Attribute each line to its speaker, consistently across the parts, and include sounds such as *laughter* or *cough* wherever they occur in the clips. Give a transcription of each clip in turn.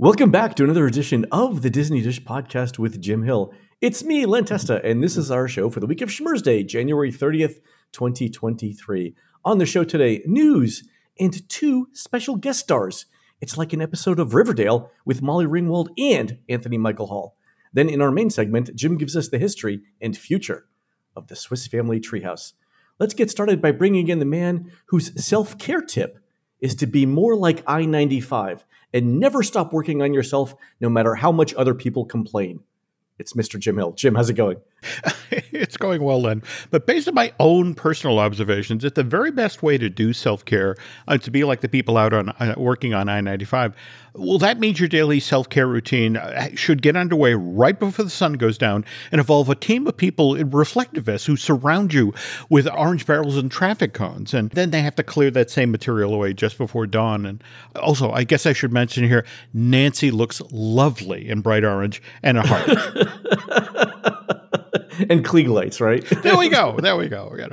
Speaker 1: Welcome back to another edition of the Disney Dish Podcast with Jim Hill. It's me, Len Testa, and this is our show for the week of Schmurz Day, January 30th, 2023. On the show today, news and two special guest stars. It's like an episode of Riverdale with Molly Ringwald and Anthony Michael Hall. Then in our main segment, Jim gives us the history and future of the Swiss Family Treehouse. Let's get started by bringing in the man whose self care tip is to be more like I 95 and never stop working on yourself no matter how much other people complain. It's Mr. Jim Hill. Jim, how's it going? *laughs*
Speaker 2: it's going well, then. But based on my own personal observations, it's the very best way to do self care uh, to be like the people out on uh, working on I ninety five. Well, that means your daily self care routine uh, should get underway right before the sun goes down and involve a team of people in reflective vests who surround you with orange barrels and traffic cones. And then they have to clear that same material away just before dawn. And also, I guess I should mention here Nancy looks lovely in bright orange and a heart. *laughs* *laughs*
Speaker 1: and Klieg lights, right? *laughs*
Speaker 2: there we go. There we go. We got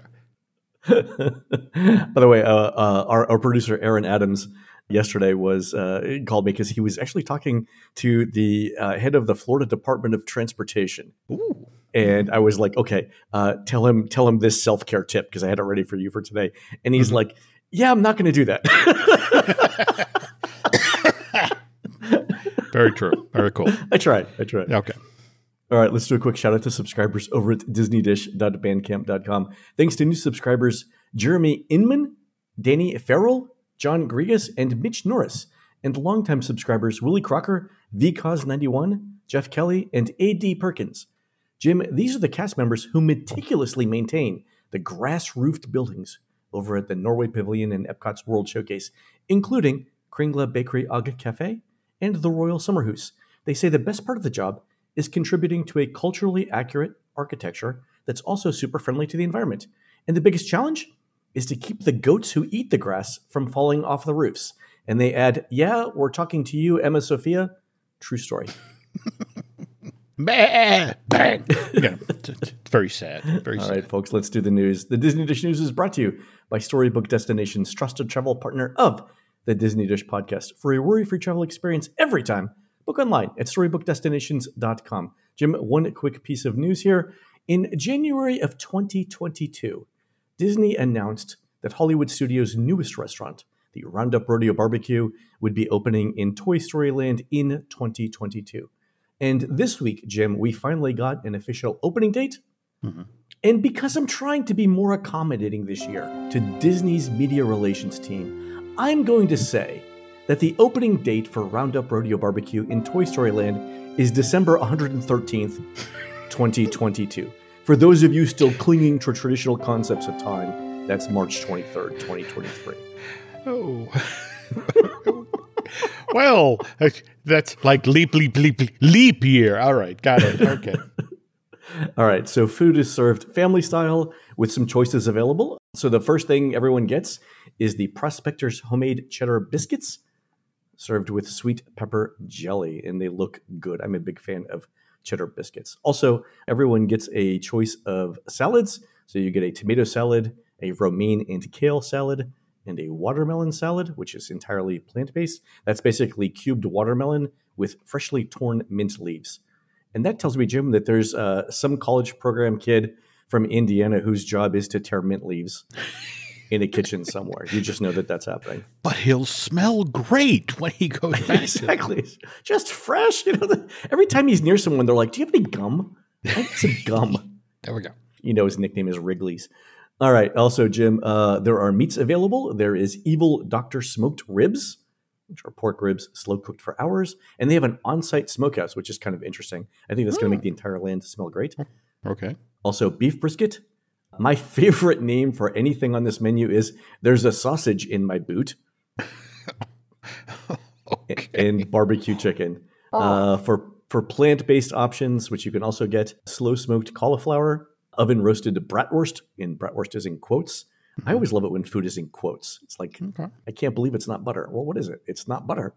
Speaker 1: By the way, uh, uh, our, our producer Aaron Adams yesterday was uh, called me because he was actually talking to the uh, head of the Florida Department of Transportation.
Speaker 2: Ooh.
Speaker 1: And I was like, okay, uh, tell him tell him this self care tip because I had it ready for you for today. And he's mm-hmm. like, yeah, I'm not going to do that. *laughs*
Speaker 2: Very true. Very cool.
Speaker 1: I tried. I tried.
Speaker 2: Okay.
Speaker 1: All right, let's do a quick shout out to subscribers over at disneydish.bandcamp.com. Thanks to new subscribers Jeremy Inman, Danny Farrell, John Grigas, and Mitch Norris, and longtime subscribers Willie Crocker, VCause91, Jeff Kelly, and A.D. Perkins. Jim, these are the cast members who meticulously maintain the grass roofed buildings over at the Norway Pavilion and Epcot's World Showcase, including Kringla Bakeri Og Kafe and the Royal Summerhouse. They say the best part of the job is contributing to a culturally accurate architecture that's also super friendly to the environment. And the biggest challenge? is to keep the goats who eat the grass from falling off the roofs. And they add, Yeah, we're talking to you, Emma Sophia. True story. *laughs*
Speaker 2: Bang! Bang! yeah, very sad. Very
Speaker 1: All
Speaker 2: sad.
Speaker 1: right, folks, let's do the news. The Disney Dish News is brought to you by Storybook Destinations, trusted travel partner of the Disney Dish podcast. For a worry free travel experience every time, book online at storybookdestinations.com. Jim, one quick piece of news here. In January of 2022, Disney announced that Hollywood Studios' newest restaurant, the Roundup Rodeo Barbecue, would be opening in Toy Story Land in 2022. And this week, Jim, we finally got an official opening date. Mm-hmm. And because I'm trying to be more accommodating this year to Disney's media relations team, I'm going to say that the opening date for Roundup Rodeo Barbecue in Toy Story Land is December 113th, 2022. For those of you still clinging to traditional concepts of time, that's March 23rd, 2023.
Speaker 2: Oh. *laughs* well, that's like leap, leap, leap, leap year. All right, got it. Okay. *laughs*
Speaker 1: All right, so food is served family style with some choices available. So the first thing everyone gets is the Prospector's homemade cheddar biscuits served with sweet pepper jelly, and they look good. I'm a big fan of cheddar biscuits. Also, everyone gets a choice of salads. So you get a tomato salad, a romaine and kale salad, and a watermelon salad, which is entirely plant based. That's basically cubed watermelon with freshly torn mint leaves. And that tells me, Jim, that there's uh, some college program kid from Indiana whose job is to tear mint leaves. *laughs* in a kitchen somewhere. You just know that that's happening.
Speaker 2: But he'll smell great when he goes back. *laughs*
Speaker 1: exactly, just fresh. You know, the, every time he's near someone, they're like, "Do you have any gum? I need some gum." *laughs*
Speaker 2: there we go.
Speaker 1: You know, his nickname is Wrigley's. All right. Also, Jim, uh, there are meats available. There is Evil Doctor smoked ribs, which are pork ribs slow cooked for hours, and they have an on-site smokehouse, which is kind of interesting. I think that's going to make the entire land smell great.
Speaker 2: Okay.
Speaker 1: Also, beef brisket, my *laughs* favorite name for anything on this menu is there's a sausage in my boot. *laughs* okay. And barbecue chicken. Oh. Uh, for for plant-based options, which you can also get slow smoked cauliflower, oven roasted bratwurst, and bratwurst is in quotes. Mm-hmm. I always love it when food is in quotes. It's like okay. I can't believe it's not butter. Well, what is it? It's not butter.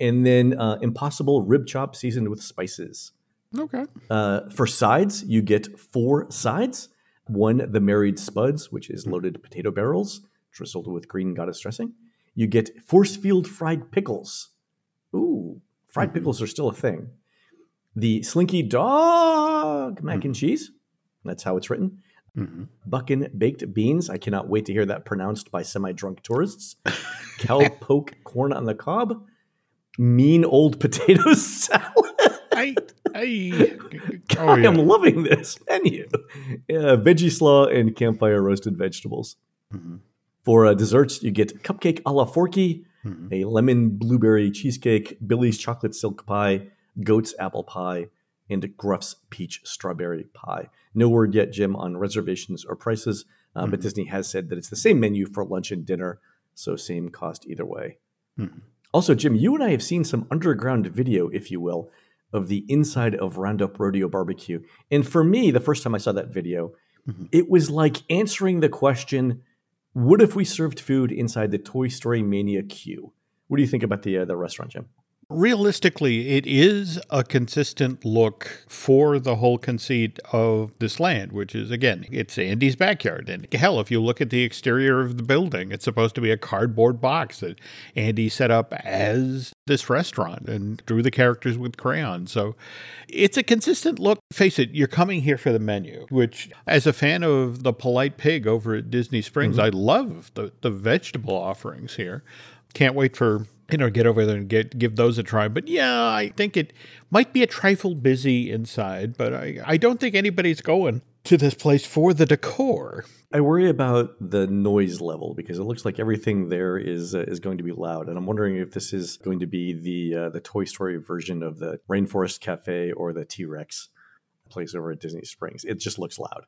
Speaker 1: And then uh, impossible rib chop seasoned with spices.
Speaker 2: Okay.
Speaker 1: Uh, for sides, you get four sides. One, the married spuds, which is hmm. loaded potato barrels, drizzled with green goddess dressing. You get force field fried pickles. Ooh, Fried hmm. pickles are still a thing. The Slinky Dog mac hmm. and cheese. That's how it's written.
Speaker 2: hmm
Speaker 1: Buckin baked beans. I cannot wait to hear that pronounced by semi-drunk tourists. *laughs* Cowpoke corn on the cob. Mean old potato *laughs* salad.
Speaker 2: I, I, *laughs* oh,
Speaker 1: I am loving this menu. Uh, veggie slaw and campfire roasted vegetables.
Speaker 2: Mhm.
Speaker 1: For uh, desserts, you get cupcake a la Forky,
Speaker 2: Mhm.
Speaker 1: a lemon blueberry cheesecake, Billy's chocolate silk pie, goat's apple pie, and Gruff's peach strawberry pie. No word yet, Jim, on reservations or prices, uh, but
Speaker 2: Mhm.
Speaker 1: Disney has said that it's the same menu for lunch and dinner, so same cost either way.
Speaker 2: Mhm.
Speaker 1: Also, Jim, you and I have seen some underground video, if you will, of the inside of Roundup Rodeo Barbecue. And for me, the first time I saw that video,
Speaker 2: Mhm.
Speaker 1: it was like answering the question what if we served food inside the Toy Story Mania queue? What do you think about the uh, the restaurant, Jim?
Speaker 2: Realistically, it is a consistent look for the whole conceit of this land, which is, again, it's Andy's backyard. And hell, if you look at the exterior of the building, it's supposed to be a cardboard box that Andy set up as this restaurant and drew the characters with crayons. So it's a consistent look. Face it, you're coming here for the menu, which, as a fan of the polite pig over at Disney Springs, mm-hmm. I love the, the vegetable offerings here. Can't wait for you know get over there and get give those a try. But yeah, I think it might be a trifle busy inside, but I I don't think anybody's going to this place for the decor.
Speaker 1: I worry about the noise level because it looks like everything there is uh, is going to be loud, and I'm wondering if this is going to be the uh, the Toy Story version of the Rainforest Cafe or the T Rex place over at Disney Springs. It just looks loud.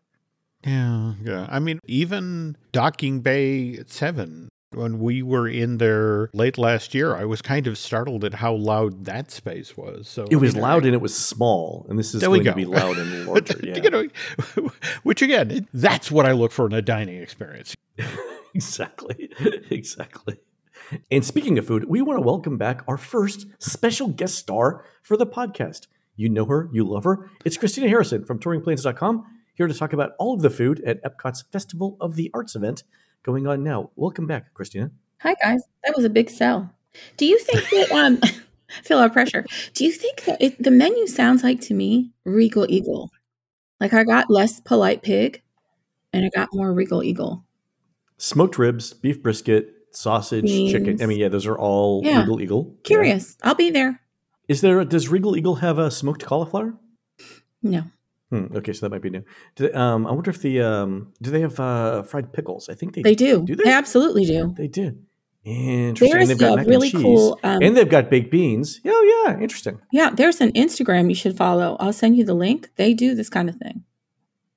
Speaker 2: Yeah, yeah. I mean, even Docking Bay Seven. When we were in there late last year, I was kind of startled at how loud that space was. So
Speaker 1: It was loud and it was small, and this is going to be loud and *laughs* larger. Yeah. *laughs*
Speaker 2: which again, that's what I look for in a dining experience. *laughs*
Speaker 1: exactly. exactly. And speaking of food, we want to welcome back our first special guest star for the podcast. You know her, you love her. It's Christina Harrison from touringplans.com, here to talk about all of the food at Epcot's Festival of the Arts event going on now. Welcome back, Christina.
Speaker 3: Hi guys, that was a big sell. Do you think that *laughs* um *laughs* feel our pressure? Do you think that it, the menu sounds like to me Regal Eagle? Like I got less polite pig, and I got more Regal Eagle.
Speaker 1: Smoked ribs, beef brisket, sausage, chicken. I mean, yeah, those are all
Speaker 3: Yeah.
Speaker 1: Regal Eagle. Yeah.
Speaker 3: Curious. I'll be there.
Speaker 1: Is there? Does Regal Eagle have a smoked cauliflower?
Speaker 3: No,
Speaker 1: Hmm, okay, so that might be new. Do they- um, I wonder if the um, do they have uh, fried pickles? I think they
Speaker 3: they do.
Speaker 1: Do
Speaker 3: they?
Speaker 1: they?
Speaker 3: absolutely do.
Speaker 1: They do. Interesting.
Speaker 3: There's
Speaker 1: and they've got mac
Speaker 3: really
Speaker 1: and cheese.
Speaker 3: cool. Um,
Speaker 1: and they've got baked beans. Oh yeah, interesting.
Speaker 3: yeah, there's an Instagram you should follow. I'll send you the link. They do this kind of thing.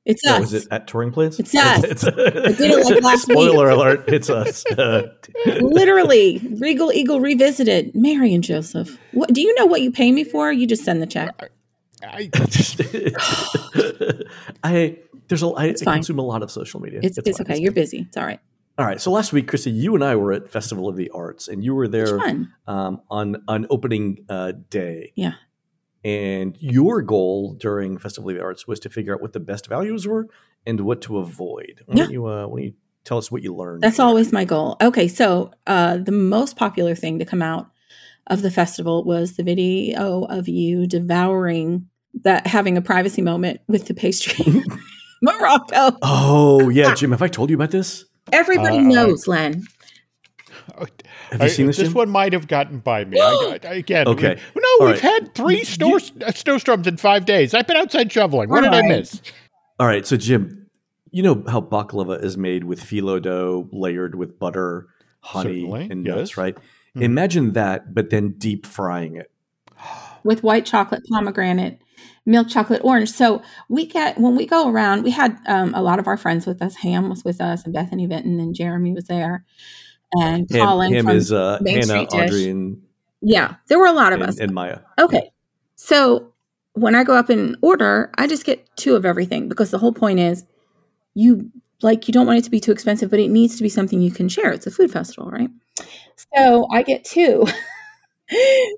Speaker 3: It's
Speaker 1: Oh,
Speaker 3: us.
Speaker 1: is it at touring plans?
Speaker 3: It's us. *laughs*
Speaker 1: did
Speaker 3: it like last
Speaker 1: Spoiler alert! It's us. *laughs* Uh,
Speaker 3: Literally, Regal Eagle revisited. Mary and Joseph. What do you know what you pay me for? You just send the check.
Speaker 2: I,
Speaker 1: just- *laughs* I there's a I,
Speaker 3: It's
Speaker 1: I
Speaker 3: fine.
Speaker 1: consume a lot of social media.
Speaker 3: It's, it's,
Speaker 1: fine,
Speaker 3: okay. You're busy. It's all right.
Speaker 1: All right. So last week, Christy, you and I were at Festival of the Arts, and you were there um, on on opening uh, day.
Speaker 3: Yeah.
Speaker 1: And your goal during Festival of the Arts was to figure out what the best values were and what to avoid. Why don't you uh, why don't you tell us what you learned?
Speaker 3: That's
Speaker 1: there?
Speaker 3: always my goal. Okay, so uh, the most popular thing to come out of the festival was the video of you devouring that, having a privacy moment with the pastry, *laughs* Morocco.
Speaker 1: Oh yeah, Jim. Have I told you about this?
Speaker 3: Everybody
Speaker 2: Uh,
Speaker 3: knows, Len.
Speaker 1: Have you
Speaker 2: I-
Speaker 1: seen this?
Speaker 2: This
Speaker 1: Jim?
Speaker 2: one might have gotten by me. I, I, again,
Speaker 1: Okay.
Speaker 2: we- no,
Speaker 1: All
Speaker 2: we've
Speaker 1: right.
Speaker 2: had three
Speaker 1: You-
Speaker 2: snow, uh, snowstorms in five days. I've been outside shoveling. What
Speaker 3: All
Speaker 2: did I miss?
Speaker 1: All right, so Jim, you know how baklava is made with phyllo dough layered with butter, honey,
Speaker 2: Certainly,
Speaker 1: and
Speaker 2: yes.
Speaker 1: nuts, right?
Speaker 2: Mhm.
Speaker 1: Imagine that, but then deep frying it.
Speaker 3: with white chocolate pomegranate milk chocolate orange. So we get when we go around we had um, a lot of our friends with us. Ham was with us and bethany vinton and jeremy was there and
Speaker 1: Ham,
Speaker 3: colin
Speaker 1: ham is uh, Hannah,
Speaker 3: Street.
Speaker 1: Audrey, and,
Speaker 3: yeah there were a lot of us.
Speaker 1: and, and Maya.
Speaker 3: okay. So when i go up and order i just get two of everything because the whole point is you like you don't want it to be too expensive but it needs to be something you can share. It's a food festival right? So i get two. *laughs*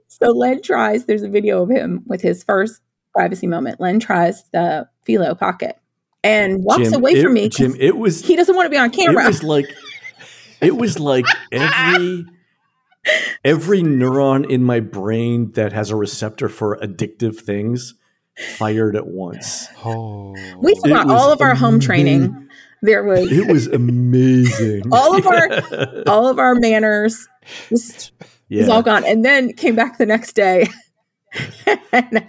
Speaker 3: So len tries there's a video of him with his first privacy moment len tries the phyllo pocket and walks
Speaker 1: Jim,
Speaker 3: away
Speaker 1: it,
Speaker 3: from me.
Speaker 1: Jim, it was
Speaker 3: he doesn't want to be on camera.
Speaker 1: it was like it was like every every neuron in my brain that has a receptor for addictive things fired at once.
Speaker 2: Oh.
Speaker 3: We
Speaker 1: It
Speaker 3: forgot all of our home training. There was
Speaker 1: It was amazing. *laughs*
Speaker 3: All of our- *laughs* all of our manners just was all gone. And then came back the next day. *laughs* and,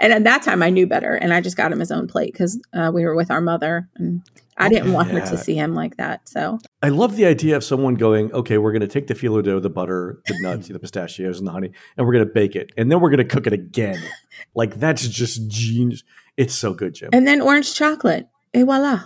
Speaker 3: and at that time I knew better and I just got him his own plate because uh, we were with our mother and I didn't want her to see him like that. So
Speaker 1: I love the idea of someone going, okay, we're going to take the phyllo dough, the butter, the nuts, the *laughs* pistachios, and the honey, and we're going to bake it. And then we're going to cook it again. Like, that's just genius. It's so good, Jim.
Speaker 3: and then orange chocolate. Et voila.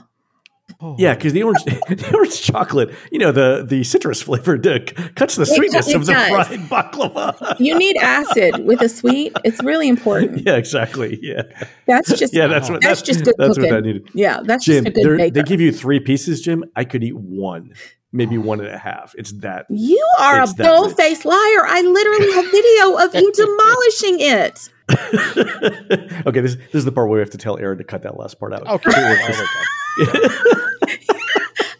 Speaker 2: Oh.
Speaker 1: Yeah, because the orange, *laughs* the orange chocolate, you know, the the citrus flavor uh, cuts the sweetness
Speaker 3: it
Speaker 1: of the
Speaker 3: does.
Speaker 1: fried *laughs* baklava.
Speaker 3: You need acid with a sweet. It's really important.
Speaker 1: yeah, exactly. Yeah,
Speaker 3: That's just
Speaker 1: yeah. That's what
Speaker 3: That's
Speaker 1: that's,
Speaker 3: just good
Speaker 1: That's what
Speaker 3: cooking.
Speaker 1: needed.
Speaker 3: yeah, that's
Speaker 1: Jim,
Speaker 3: just a good
Speaker 1: they're-
Speaker 3: baker.
Speaker 1: they give you three pieces, Jim. I could eat one, maybe one and a half. It's that.
Speaker 3: you are a
Speaker 1: that rich.
Speaker 3: bold faced liar. I literally have video of you *laughs* demolishing it. *laughs*
Speaker 1: okay, this, this is the part where we have to tell Aaron to cut that last part out.
Speaker 2: Okay. *laughs*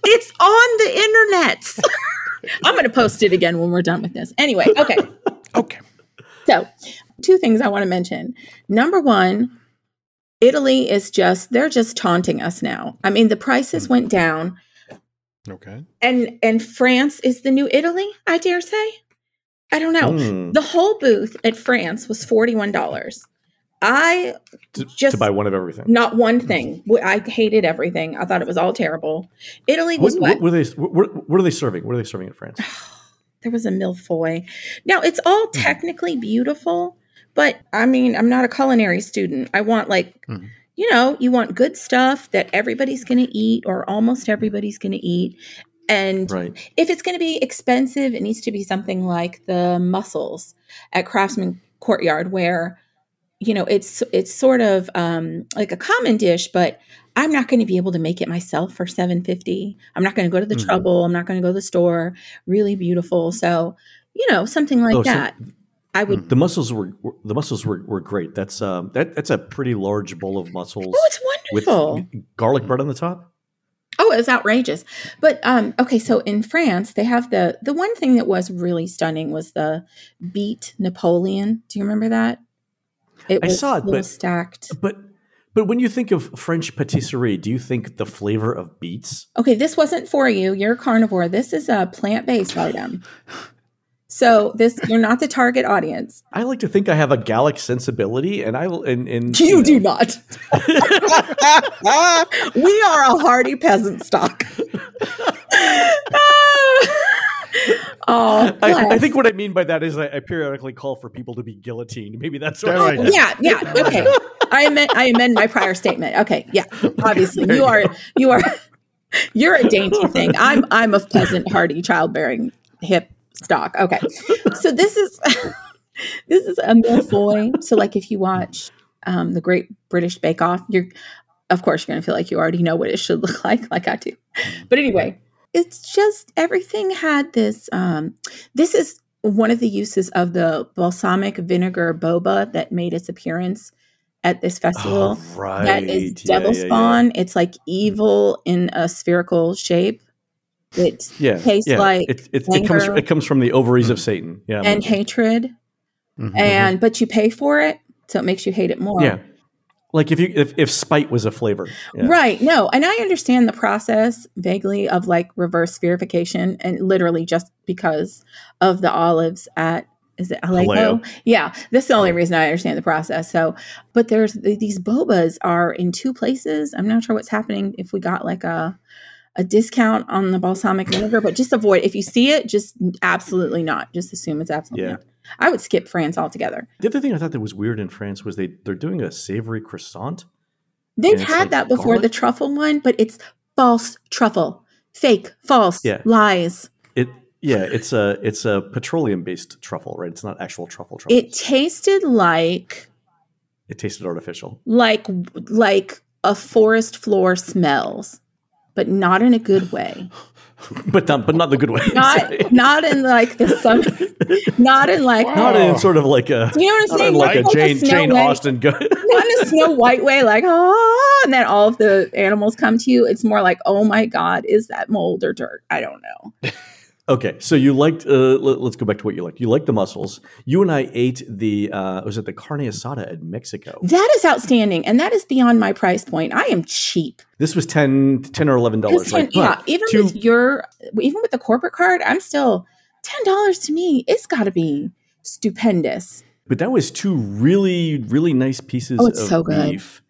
Speaker 3: It's on the internet. *laughs* I'm going to post it again when we're done with this. Anyway, okay.
Speaker 2: okay.
Speaker 3: So, two things I want to mention. Number one, Italy is just, they're just taunting us now. I mean, the prices hmm. went down
Speaker 2: Okay.
Speaker 3: and and France is the new Italy, I dare say. I don't know.
Speaker 1: Mm,
Speaker 3: The whole booth at France was $41. I
Speaker 1: to,
Speaker 3: just-
Speaker 1: to buy one of everything.
Speaker 3: not one thing. I hated everything. I thought it was all terrible. Italy was
Speaker 1: What,
Speaker 3: what?
Speaker 1: what, were they? What, what are they serving? What are they serving in France? *sighs*
Speaker 3: there was a mille-feuille. Now it's all
Speaker 1: Mm-hmm.
Speaker 3: technically beautiful, but I mean, I'm not a culinary student. I want like.
Speaker 2: Mhm.
Speaker 3: you know, you want good stuff that everybody's going to eat or almost everybody's going to eat. And
Speaker 1: Right.
Speaker 3: if it's going to be expensive, it needs to be something like the mussels at Craftsman Courtyard, where you know it's it's sort of um, like a common dish, but I'm not going to be able to make it myself for seven fifty. I'm not going to go to the
Speaker 1: Mhm.
Speaker 3: trouble. I'm not going to go to the store. Really beautiful. So you know something like
Speaker 1: Oh, so-
Speaker 3: that. I would.
Speaker 1: The mussels were, were the mussels were, were great. That's um that that's a pretty large bowl of mussels
Speaker 3: Oh, it's
Speaker 1: with
Speaker 3: wonderful.
Speaker 1: garlic bread on the top.
Speaker 3: Oh, it was outrageous. But um, okay, so in France, they have the the one thing that was really stunning was the beet Napoleon. Do you remember that? It
Speaker 1: I
Speaker 3: was
Speaker 1: saw it, but-
Speaker 3: stacked.
Speaker 1: But but when you think of French patisserie, do you think the flavor of beets?
Speaker 3: Okay, this wasn't for you. You're a carnivore. This is a plant based item. So this you're not the target audience.
Speaker 1: I like to think I have a Gallic sensibility, and I will. And, and
Speaker 3: You do
Speaker 1: know.
Speaker 3: not. *laughs* we are a hardy peasant stock. *laughs* oh,
Speaker 1: I, I think what I mean by that is I, I periodically call for people to be guillotined. Maybe that's what.
Speaker 2: Right.
Speaker 3: Oh, yeah, yeah. Okay. I amend I amend my prior statement. Okay. Yeah. Obviously.
Speaker 1: There
Speaker 3: You
Speaker 1: you
Speaker 3: are you are you're a dainty thing. I'm I'm of peasant hardy childbearing hip stock. Okay. So this is *laughs* this is a mille-feuille. So like if you watch um the Great British Bake Off, you're of course you're gonna feel like you already know what it should *laughs* look like, like I do. But anyway, it's just everything had this um this is one of the uses of the balsamic vinegar boba that made its appearance at this festival.
Speaker 1: Oh, right.
Speaker 3: that is
Speaker 1: Yeah,
Speaker 3: devil
Speaker 1: yeah, yeah.
Speaker 3: spawn. It's like evil in a spherical shape. It
Speaker 1: Yeah,
Speaker 3: tastes
Speaker 1: yeah.
Speaker 3: like
Speaker 1: it, it, it comes.
Speaker 3: anger.
Speaker 1: It comes from the ovaries of Satan. Yeah,
Speaker 3: and hatred,
Speaker 2: Mhm.
Speaker 3: and but you pay for it, so it makes you hate it more.
Speaker 1: yeah. Like if you if, if spite was a flavor, yeah.
Speaker 3: Right. No, and I understand the process vaguely of like reverse spherification and literally just because of the olives at is it Jaleo?
Speaker 1: Jaleo.
Speaker 3: Yeah, that's the only reason I understand the process. So, but there's these bobas are in two places. I'm not sure what's happening if we got like a a discount on the balsamic vinegar, but just avoid if you see it, just absolutely not. Just assume it's absolutely
Speaker 1: Yeah.
Speaker 3: not. I would skip France altogether.
Speaker 1: The other thing I thought that was weird in France was they they're doing a savory croissant.
Speaker 3: They've had
Speaker 1: like
Speaker 3: that before, the truffle one, but it's false truffle. Fake, false,
Speaker 1: Yeah.
Speaker 3: lies.
Speaker 1: It yeah, it's a it's a petroleum based truffle, right? It's not actual truffle truffle.
Speaker 3: It tasted like
Speaker 1: it tasted artificial.
Speaker 3: like like a forest floor smells, but not in a good way. *laughs*
Speaker 1: but not but not the good way.
Speaker 3: Not *laughs* not in like the sun *laughs* not in like
Speaker 1: not in sort of like a
Speaker 3: you know what I'm saying?
Speaker 1: in like a
Speaker 3: Not
Speaker 1: Jane
Speaker 3: Snow
Speaker 1: Jane
Speaker 3: White-
Speaker 1: Austen go-
Speaker 3: Not in a Snow White way, like oh, and then all of the animals come to you. It's more like, oh my god, is that mold or dirt? I don't know.
Speaker 1: Okay, so you liked. Uh, let, us go back to what you liked. You liked the mussels. You and I ate the. Uh, was it the carne asada in Mexico?
Speaker 3: That is outstanding, and that is beyond my price point. I am cheap.
Speaker 1: This was 10, 10 or eleven dollars. Right?
Speaker 3: Yeah, even to, with your, even with the corporate card, I'm still ten dollars to me. It's got to be stupendous.
Speaker 1: But that was two really, really nice pieces
Speaker 3: oh,
Speaker 1: of
Speaker 3: so
Speaker 1: beef.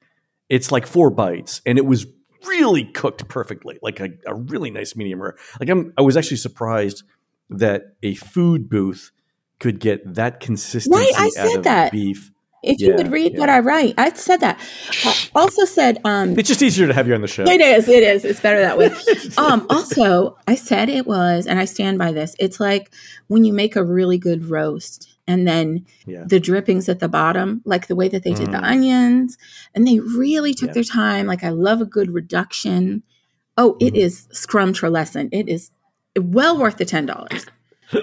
Speaker 1: It's like four bites, and it was really cooked perfectly, like a, a really nice medium rare. Like I'm, I was actually surprised that a food booth could get that consistency
Speaker 3: right, I said that.
Speaker 1: beef.
Speaker 3: If yeah, you would read yeah. what I write, I said that. I also said um,
Speaker 1: it's just easier to have you on the show.
Speaker 3: It is. It is. It's better that way. *laughs* um, also, I said it was, and I stand by this. It's like when you make a really good roast and then yeah. the drippings at the bottom, like the way that they did mm. the onions, and they really took yeah. their time. Like I love a good reduction. Oh, it mm. is scrumtrelescent. It is well worth the ten dollars.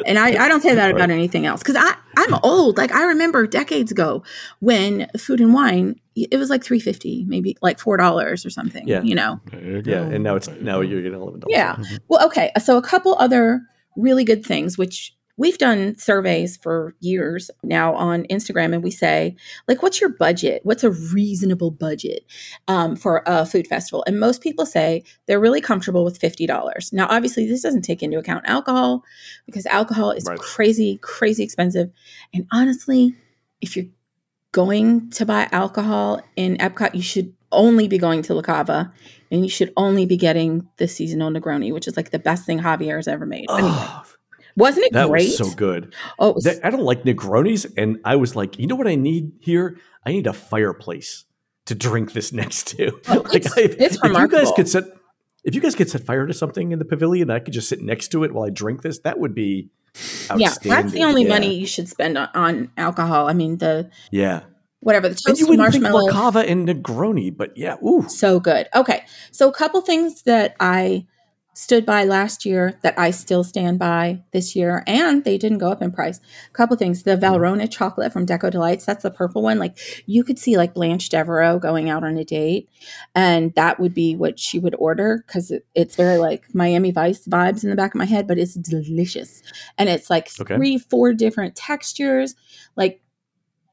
Speaker 3: And I, I don't say that *laughs* about anything else because I I'm old. Like I remember decades ago when food and wine it was like three fifty, maybe like four dollars or something.
Speaker 1: Yeah,
Speaker 3: you know.
Speaker 1: You yeah, and now it's now you're getting eleven dollars.
Speaker 3: Yeah. Mm-hmm. Well, okay. So a couple other really good things, which we've done surveys for years now on Instagram, and we say, like, what's your budget? What's a reasonable budget um, for a food festival? And most people say they're really comfortable with $50. Now, obviously, this doesn't take into account alcohol because alcohol is right. crazy, crazy expensive. And honestly, if you're going to buy alcohol in Epcot, you should only be going to La Cava and you should only be getting the seasonal Negroni, which is like the best thing Javier has ever made. Anyway. Wasn't it
Speaker 1: that
Speaker 3: great?
Speaker 1: was so good.
Speaker 3: Oh, was-
Speaker 1: I don't like Negronis, and I was like, you know what I need here? I need a fireplace to drink this *laughs* next to. *laughs*
Speaker 3: Oh, like, it's, I, it's if remarkable.
Speaker 1: you guys could set, if you guys could set fire to something in the pavilion, I could just sit next to it while I drink this. That would be
Speaker 3: yeah. That's the only yeah. money you should spend on, on, alcohol. I mean the
Speaker 1: yeah
Speaker 3: whatever the
Speaker 1: toasted
Speaker 3: you marshmallow,
Speaker 1: cava and Negroni, but yeah, ooh,
Speaker 3: so good. Okay, so a couple things that I stood by last year that I still stand by this year, and they didn't go up in price. A couple things: the hmm. Valrhona chocolate from Deco Delights, that's the purple one. Like you could see like Blanche Devereaux going out on a date, and that would be what she would order because it, it's very like Miami Vice vibes in the back of my head, but it's delicious, and it's like okay. three, four different textures. Like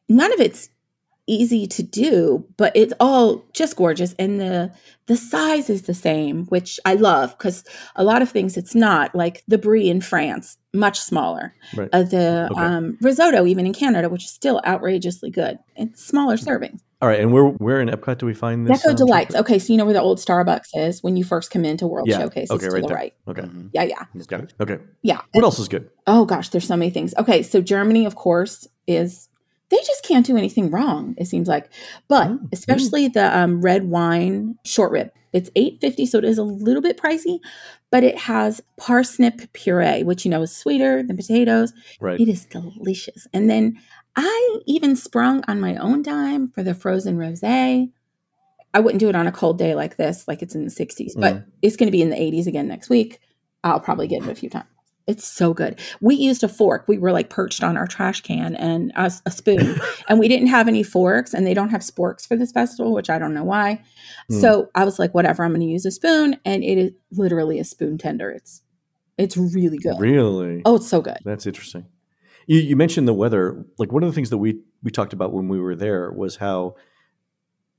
Speaker 3: none of it's easy to do, but it's all just gorgeous. And the the size is the same, which I love because a lot of things it's not like the brie in France, much smaller. Right. Uh, the okay. um, risotto, even in Canada, which is still outrageously good. It's smaller servings.
Speaker 1: All right, and where where in Epcot do we find this?
Speaker 3: Deco um, Delights. Chocolate? Okay, so you know where the old Starbucks is when you first come into World
Speaker 1: yeah.
Speaker 3: Showcase.
Speaker 1: Okay,
Speaker 3: it's
Speaker 1: right
Speaker 3: to
Speaker 1: the
Speaker 3: right.
Speaker 1: Okay.
Speaker 3: Mm-hmm. Yeah, yeah.
Speaker 1: Got it. Okay.
Speaker 3: Yeah.
Speaker 1: What else is good?
Speaker 3: Oh gosh, there's so many things. Okay, so Germany, of course, is they just can't do anything wrong it seems like. But mm, especially the um, red wine short rib it's 850 so it is a little bit pricey but it has parsnip puree which you know is sweeter than potatoes.
Speaker 1: Right.
Speaker 3: It is delicious. And then i even sprung on my own dime for the frozen rosé. I wouldn't do it on a cold day like this like it's in the 60s but mm. it's going to be in the 80s again next week. I'll probably get it a few times it's so good. We used a fork. We were like perched on our trash can and a, a spoon, *laughs* and we didn't have any forks, and they don't have sporks for this festival, which I don't know why. Mm. So I was like, whatever, I'm going to use a spoon, and it is literally a spoon tender. It's it's really good.
Speaker 1: Really?
Speaker 3: Oh, it's so good.
Speaker 1: That's interesting. You, you mentioned the weather. Like one of the things that we we talked about when we were there was how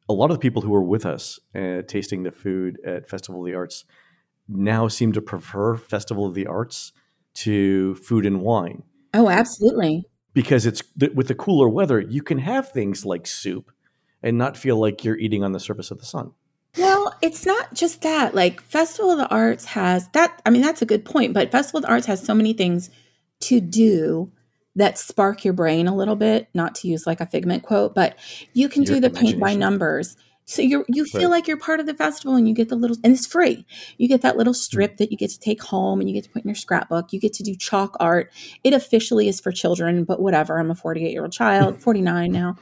Speaker 1: a lot of the people who were with us uh, tasting the food at Festival of the Arts now seem to prefer Festival of the Arts to food and wine.
Speaker 3: Oh, absolutely.
Speaker 1: Because it's with the cooler weather, you can have things like soup and not feel like you're eating on the surface of the sun.
Speaker 3: Well, it's not just that. Like Festival of the Arts has that. I mean, that's a good point. But Festival of the Arts has so many things to do that spark your brain a little bit. Not to use like a figment quote, but you can your do the paint by numbers. So you you feel right. like you're part of the festival and you get the little and it's free. You get that little strip that you get to take home and you get to put in your scrapbook. You get to do chalk art. It officially is for children, but whatever. I'm a 48 year old child, *laughs* 49 now,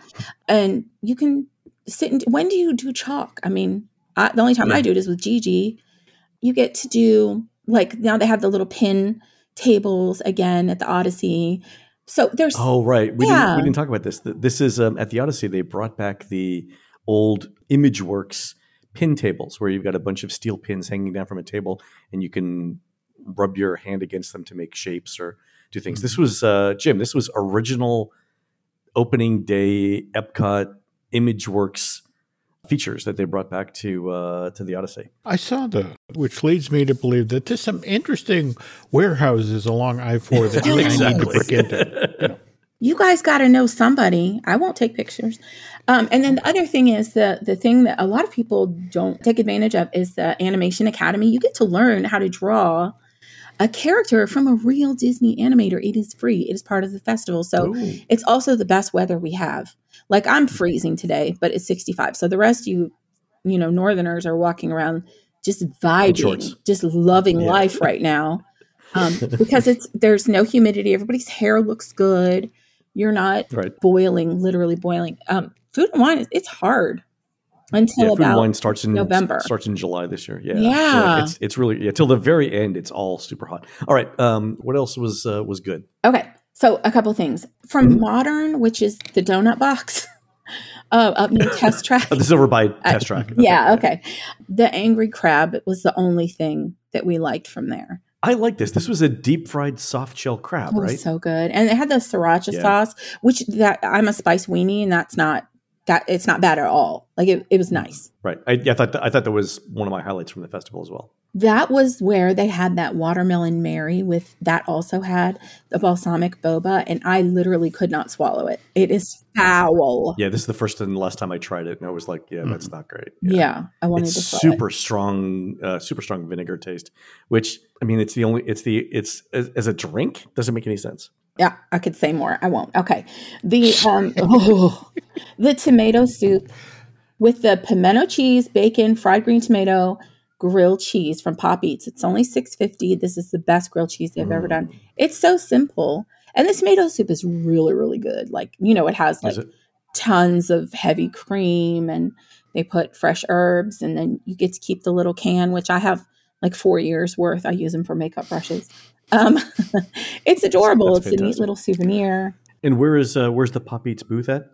Speaker 3: and you can sit and when do you do chalk? I mean, I, the only time yeah. I do it is with Gigi. You get to do like now they have the little pin tables again at the Odyssey. So there's
Speaker 1: oh right we yeah. didn't we didn't talk about this. This is um, at the Odyssey they brought back the old ImageWorks pin tables where you've got a bunch of steel pins hanging down from a table and you can rub your hand against them to make shapes or do things. This was uh, Jim. This was original opening day Epcot ImageWorks features that they brought back to uh, to the Odyssey.
Speaker 2: I saw the, which leads me to believe that there's some interesting warehouses along I four that I need to
Speaker 1: Exactly.
Speaker 2: break into. *laughs* You
Speaker 3: guys got to know somebody. I won't take pictures. Um, and then the other thing is the the thing that a lot of people don't take advantage of is the Animation Academy. You get to learn how to draw a character from a real Disney animator. It is free. It is part of the festival. So
Speaker 1: Ooh.
Speaker 3: it's also the best weather we have. Like I'm freezing today, but it's 65. So the rest of you, you know, northerners are walking around just vibing, just loving
Speaker 1: Yeah.
Speaker 3: life right now. Um, *laughs* because it's there's no humidity. Everybody's hair looks good. You're not
Speaker 1: Right.
Speaker 3: boiling, literally boiling. Um, food and wine, it's hard until
Speaker 1: Yeah, food and
Speaker 3: about
Speaker 1: wine starts in
Speaker 3: November.
Speaker 1: Starts in July this year. Yeah,
Speaker 3: Yeah.
Speaker 1: It's it's really yeah till the very end. It's all super hot. All right. Um, what else was uh, was good?
Speaker 3: Okay, so a couple things from
Speaker 1: Mhm.
Speaker 3: Modern, which is the donut box uh, up near Test Track.
Speaker 1: Oh, this is over by Test Track. Okay.
Speaker 3: Yeah, okay. The Angry Crab was the only thing that we liked from there.
Speaker 1: I like this. This was a deep fried soft shell crab,
Speaker 3: It
Speaker 1: right?
Speaker 3: so good, and it had the sriracha
Speaker 1: Yeah.
Speaker 3: sauce, which that I'm a spice weenie, and that's not that it's not bad at all. Like it, it was mm. nice.
Speaker 1: right. I, yeah, I thought I thought that was one of my highlights from the festival as well.
Speaker 3: That was where they had that watermelon Mary with that also had the balsamic boba, and I literally could not swallow it. It is foul.
Speaker 1: Yeah, this is the first and last time I tried it, and I was like, yeah, that's not great.
Speaker 3: Yeah, I wanted
Speaker 1: it's
Speaker 3: to swallow it.
Speaker 1: super strong, uh, super strong vinegar taste. Which I mean, it's the only, it's the, it's as, as a drink doesn't make any sense.
Speaker 3: Yeah, I could say more. I won't. Okay. The um oh, *laughs* the tomato soup with the pimento cheese, bacon, fried green tomato, grilled cheese from Pop Eats. It's only 650. This is the best grilled cheese they've ever done. It's so simple. And the tomato soup is really, really good. Like, you know, it has like
Speaker 1: it?
Speaker 3: tons of heavy cream and they put fresh herbs and then you get to keep the little can, which I have like four years worth. I use them for makeup brushes. Um, *laughs* it's adorable.
Speaker 1: That's
Speaker 3: it's a neat little souvenir.
Speaker 1: And where is uh, where's the Pop Eats booth at?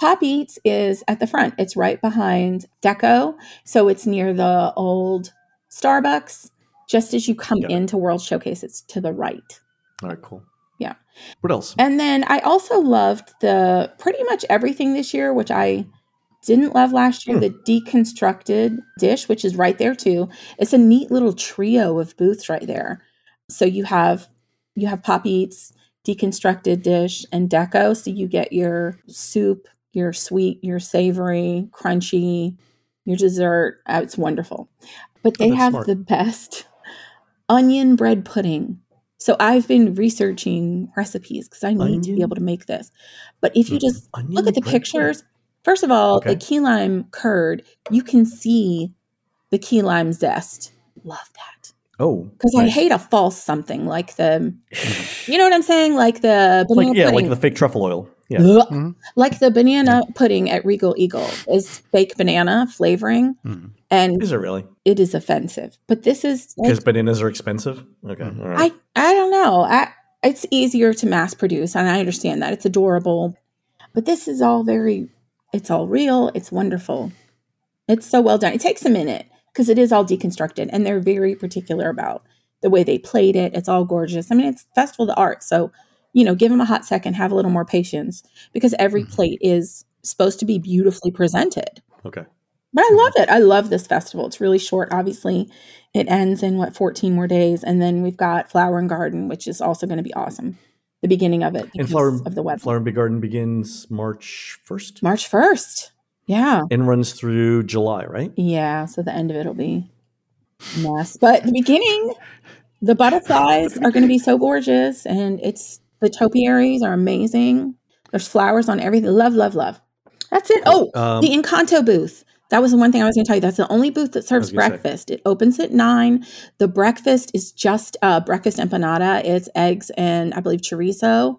Speaker 3: Pop Eats is at the front. It's right behind Deco. So it's near the old Starbucks. Just as you come
Speaker 1: it.
Speaker 3: into World Showcase, it's to the right.
Speaker 1: All right, cool.
Speaker 3: Yeah.
Speaker 1: What else?
Speaker 3: And then I also loved the pretty much everything this year, which I didn't love last year,
Speaker 1: Hmm.
Speaker 3: the deconstructed dish, which is right there too. It's a neat little trio of booths right there. So you have you have Pop Eats, deconstructed dish, and deco. So you get your soup, your sweet, your savory, crunchy, your dessert. Uh, it's wonderful. But they
Speaker 1: that's
Speaker 3: have
Speaker 1: smart.
Speaker 3: the best onion bread pudding. So I've been researching recipes because I need to be able to make this. But if you just
Speaker 1: Onion
Speaker 3: look at the pictures, first of all,
Speaker 1: Okay.
Speaker 3: the key lime curd, you can see the key lime zest. Love that.
Speaker 1: Oh,
Speaker 3: Because I hate a false something like the, you know what I'm saying? Like the
Speaker 1: like yeah,
Speaker 3: pudding.
Speaker 1: like the fake truffle oil. Yeah.
Speaker 3: Ugh.
Speaker 2: Mhm.
Speaker 3: Like the banana pudding at Regal Eagle is fake banana flavoring,
Speaker 2: Mhm.
Speaker 3: and
Speaker 1: Is it really?
Speaker 3: it is offensive. But this is like,
Speaker 1: Because bananas are expensive. Okay.
Speaker 2: Mhm.
Speaker 1: All right.
Speaker 3: I I don't know. I, it's easier to mass produce, and I understand that it's adorable, but this is all very. It's all real. It's wonderful. It's so well done. It takes a minute because it is all deconstructed, and they're very particular about the way they played it. It's all gorgeous. I mean, it's Festival of the Arts, so you know, give them a hot second, have a little more patience because every
Speaker 1: Mm-hmm.
Speaker 3: plate is supposed to be beautifully presented.
Speaker 1: okay.
Speaker 3: But I love it. I love this festival. It's really short, obviously. It ends in what 14 more days. And then we've got Flower and Garden, which is also going to be awesome. The beginning of it
Speaker 1: And flower
Speaker 3: of the weather.
Speaker 1: flower and big garden begins March first
Speaker 3: March 1st. Yeah.
Speaker 1: and runs through July, right?
Speaker 3: Yeah. So the end of it will be mess. But the beginning, the butterflies are going to be so gorgeous. And it's the topiaries are amazing. There's flowers on everything. Love, love, love. That's it. Oh,
Speaker 1: Um,
Speaker 3: the Encanto booth. That was the one thing I was going to tell you. That's the only booth that serves
Speaker 1: gonna say.
Speaker 3: breakfast. It opens at nine. The breakfast is just uh, breakfast empanada. It's eggs and I believe chorizo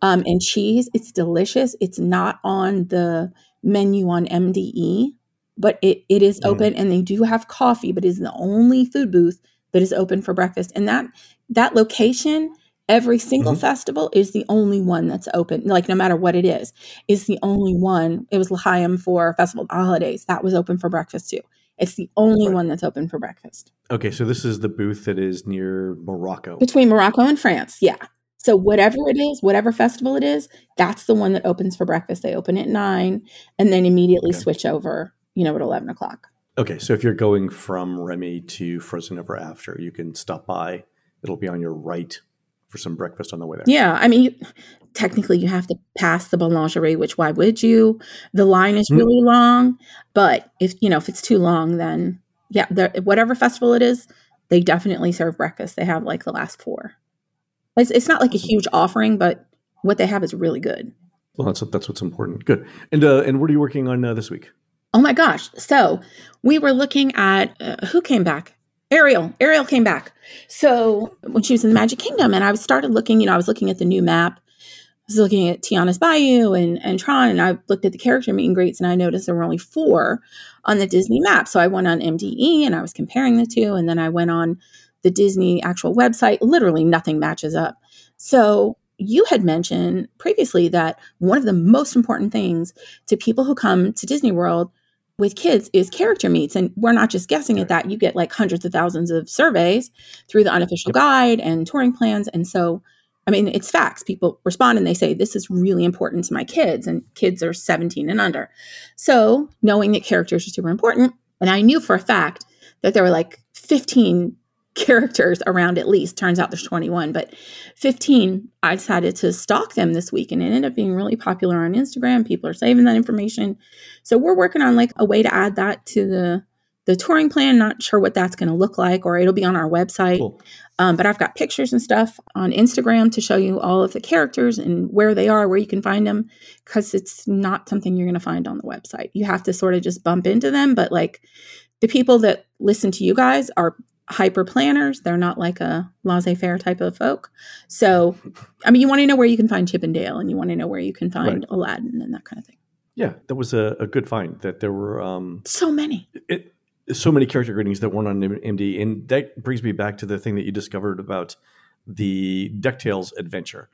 Speaker 3: um, and cheese. It's delicious. It's not on the menu on MDE, but it, it is
Speaker 1: Mm.
Speaker 3: open and they do have coffee, but it is the only food booth that is open for breakfast. And that that location, every single
Speaker 1: Mhm.
Speaker 3: festival is the only one that's open. Like no matter what it is, is the only one. It was L'Chaim for Festival of the Holidays. That was open for breakfast too. It's the only
Speaker 1: Right.
Speaker 3: one that's open for breakfast.
Speaker 1: Okay, so this is the booth that is near Morocco.
Speaker 3: Between Morocco and France, yeah. So whatever it is, whatever festival it is, that's the one that opens for breakfast. They open at nine and then immediately
Speaker 1: Okay.
Speaker 3: switch over, you know, at eleven o'clock.
Speaker 1: Okay, so if you're going from Remy to Frozen Ever After, you can stop by. It'll be on your right for some breakfast on the way there.
Speaker 3: Yeah, I mean, you, technically, you have to pass the boulangerie, which why would you? The line is
Speaker 1: Hmm.
Speaker 3: really long, but if you know if it's too long, then yeah, the- whatever festival it is, they definitely serve breakfast. They have like the last four. It's, it's not like a huge offering, but what they have is really good.
Speaker 1: Well, that's that's what's important. Good. And uh, and what are you working on uh, this week?
Speaker 3: Oh my gosh! So we were looking at uh, who came back. Ariel. Ariel came back. So when she was in the Magic Kingdom, and I started looking, you know, I was looking at the new map. I was looking at Tiana's Bayou and, and Tron, and I looked at the character meet and greets, and I noticed there were only four on the Disney map. So I went on MDE and I was comparing the two, and then I went on the Disney actual website. Literally nothing matches up. So you had mentioned previously that one of the most important things to people who come to Disney World with kids is character meets. And we're not just guessing at that. You get like hundreds of thousands of surveys through the unofficial
Speaker 1: Yep.
Speaker 3: guide and touring plans. And so, I mean, it's facts. People respond and they say, This is really important to my kids, and kids are 17 and under. So, knowing that characters are super important, and I knew for a fact that there were like 15 characters around at least. Turns out there's 21, but 15. I decided to stalk them this week, and it ended up being really popular on Instagram. People are saving that information. So, we're working on like a way to add that to the the touring plan. Not sure what that's going to look like, or it'll be on our website.
Speaker 1: Cool.
Speaker 3: Um, but I've got pictures and stuff on Instagram to show you all of the characters and where they are, where you can find them, because it's not something you're going to find on the website. You have to sort of just bump into them. But like the people that listen to you guys are hyper planners. They're not like a laissez faire type of folk. So, I mean, you want to know where you can find Chip and Dale and you want to know where you can find
Speaker 1: Right.
Speaker 3: Aladdin and that kind of thing.
Speaker 1: Yeah, that was a, a good find. That there were um,
Speaker 3: So many.
Speaker 1: it, so many character greetings that weren't on MD, and that brings me back to the thing that you discovered about the Ducktales adventure.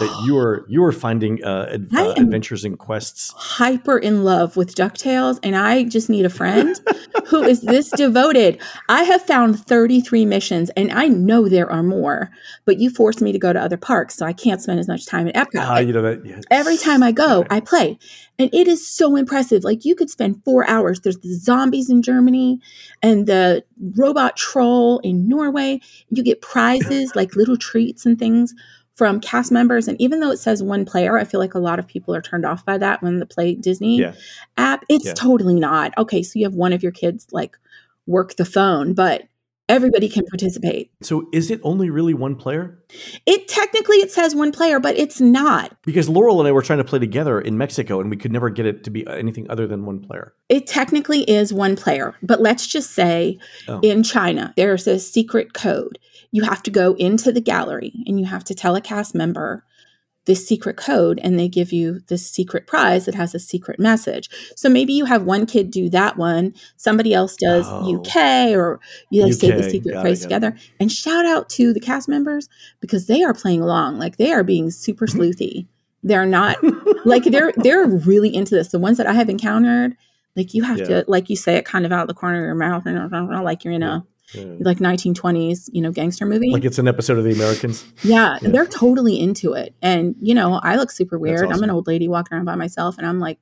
Speaker 1: That you are you are finding uh, ad- uh, adventures and quests.
Speaker 3: hyper in love with DuckTales, and I just need a friend *laughs* who is this devoted. I have found 33 missions, and I know there are more, but you forced me to go to other parks, so I can't spend as much time at Epcot.
Speaker 1: Ah, you know that. Yeah,
Speaker 3: Every time I go. I play. And it is so impressive. Like you could spend four hours. There's the zombies in Germany and the robot troll in Norway. You get prizes like little treats and things from cast members. And even though it says one player, I feel like a lot of people are turned off by that when the Play Disney
Speaker 1: Yeah.
Speaker 3: app. It's
Speaker 1: Yeah.
Speaker 3: totally not. Okay, so you have one of your kids like work the phone, but everybody can participate.
Speaker 1: So is it only really one player?
Speaker 3: It technically it says one player, but it's not.
Speaker 1: Because Laurel and I were trying to play together in Mexico, and we could never get it to be uh, anything other than one player.
Speaker 3: It technically is one player, but let's just say
Speaker 1: Oh.
Speaker 3: in China, there's a secret code. You have to go into the gallery and you have to tell a cast member this secret code, and they give you this secret prize that has a secret message. So maybe you have one kid do that one, somebody else does
Speaker 1: Oh.
Speaker 3: UK, or you know, say the secret prize
Speaker 1: got it.
Speaker 3: together. And shout out to the cast members because they are playing along, like they are being super mm-hmm. sleuthy. They're not like they're they're really into this. The ones that I have encountered, like you have
Speaker 1: Yeah.
Speaker 3: to like you say it kind of out of the corner of your mouth, like you're in a
Speaker 1: Yeah.
Speaker 3: like 1920s, you know, gangster movie.
Speaker 1: Like it's an episode of The Americans.
Speaker 3: yeah,
Speaker 1: yeah.
Speaker 3: they're totally into it. And you know, I look super weird. I'm an old lady walking around by myself, and I'm like,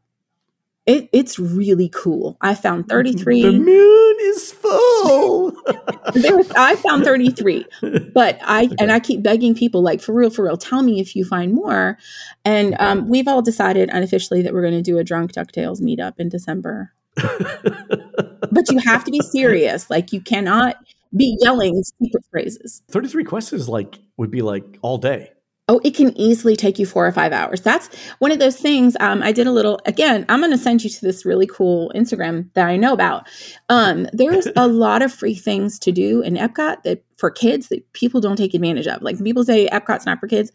Speaker 3: it, it's really cool. I found 33.
Speaker 1: The moon is full. *laughs*
Speaker 3: was, I found *laughs* 33. but I
Speaker 1: Okay.
Speaker 3: and I keep begging people like for real, for real, tell me if you find more. And um, we've all decided unofficially that we're going to do a drunk Ducktales meetup in December. But you have to be serious. Like you cannot be yelling secret phrases.
Speaker 1: 33 quests is like would be like all day.
Speaker 3: Oh, it can easily take you four or five hours. That's one of those things. Um, I did a little. Again, I'm going to send you to this really cool Instagram that I know about. Um, there's a *laughs* lot of free things to do in Epcot that for kids that people don't take advantage of. Like people say Epcot's not for kids.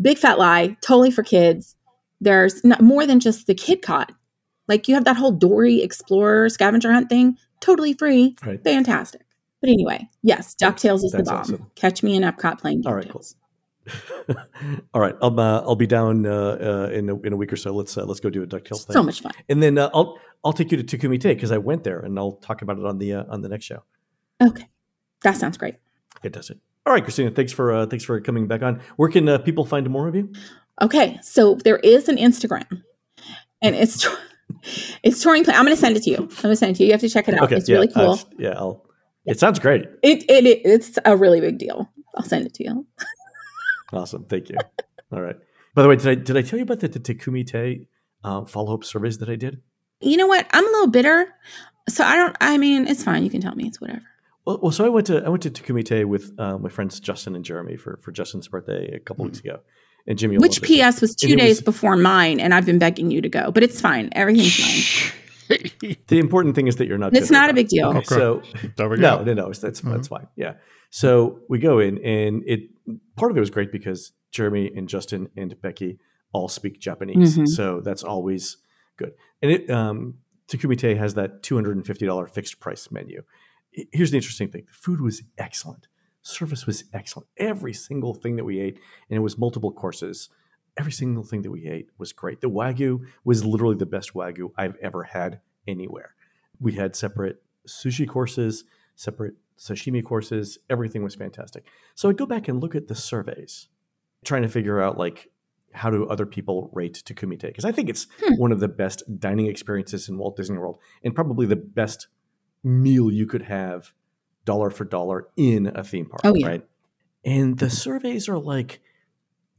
Speaker 3: Big fat lie. Totally for kids. There's not more than just the Kidcot. Like you have that whole Dory Explorer scavenger hunt thing. Totally free.
Speaker 1: Right.
Speaker 3: Fantastic. But anyway, yes, Ducktales is the bomb.
Speaker 1: awesome.
Speaker 3: Catch me in Epcot playing
Speaker 1: All right, cool. *laughs* All right, I'll uh, I'll be down uh, uh, in a, in a week or so. Let's uh, let's go do a Ducktales thing.
Speaker 3: So much fun.
Speaker 1: and then uh, I'll I'll take you to Takumi-Tei because I went there, and I'll talk about it on the uh, on the next show.
Speaker 3: Okay. That sounds great.
Speaker 1: It does it. All right, Christina. Thanks for uh, thanks for coming back on. Where can uh, people find more of you?
Speaker 3: Okay. So there is an Instagram and it's *laughs* it's touring plan. I'm going to send it to you. I'm going to send it to you. You have to check it out.
Speaker 1: Okay,
Speaker 3: it's
Speaker 1: yeah,
Speaker 3: really cool.
Speaker 1: uh, yeah, I'll, it sounds great.
Speaker 3: It, it it it's a really big deal. I'll send it to you.
Speaker 1: Awesome. Thank you. All right. By the way, did I did I tell you about the, the Takumi-Tei uh, follow up surveys that I did?
Speaker 3: You know what? I'm a little bitter. So I don't I mean, it's fine. You can tell me. It's whatever.
Speaker 1: Well, well, so I went to I went to Takumi-Tei with uh, my friends Justin and Jeremy for for Justin's birthday a couple weeks ago, and Jimmy.
Speaker 3: Which. PS was two days
Speaker 1: was-
Speaker 3: before mine, and I've been begging you to go, but it's fine. Everything's *laughs* fine.
Speaker 1: The important thing is that you're not.
Speaker 3: It's not a big deal.
Speaker 1: Okay,
Speaker 2: Okay.
Speaker 1: so
Speaker 2: There we
Speaker 1: no,
Speaker 2: go.
Speaker 1: no, no, it's, that's
Speaker 2: Mhm.
Speaker 1: that's fine. Yeah. So we go in, and it part of it was great because Jeremy and Justin and Becky all speak Japanese,
Speaker 3: Mhm.
Speaker 1: so that's always good. And it um, Takumi-Tei has that two hundred and fifty dollar fixed price menu. Here's the interesting thing: the food was excellent, service was excellent. Every single thing that we ate, and it was multiple courses. Every single thing that we ate was great. The wagyu was literally the best wagyu I've ever had anywhere. We had separate sushi courses, separate sashimi courses. Everything was fantastic. So I go back and look at the surveys, trying to figure out like how do other people rate Takumi-Tei because I think it's
Speaker 3: Hmm.
Speaker 1: one of the best dining experiences in Walt Disney World and probably the best meal you could have dollar for dollar in a theme park,
Speaker 3: Oh, yeah.
Speaker 1: right? And the surveys are like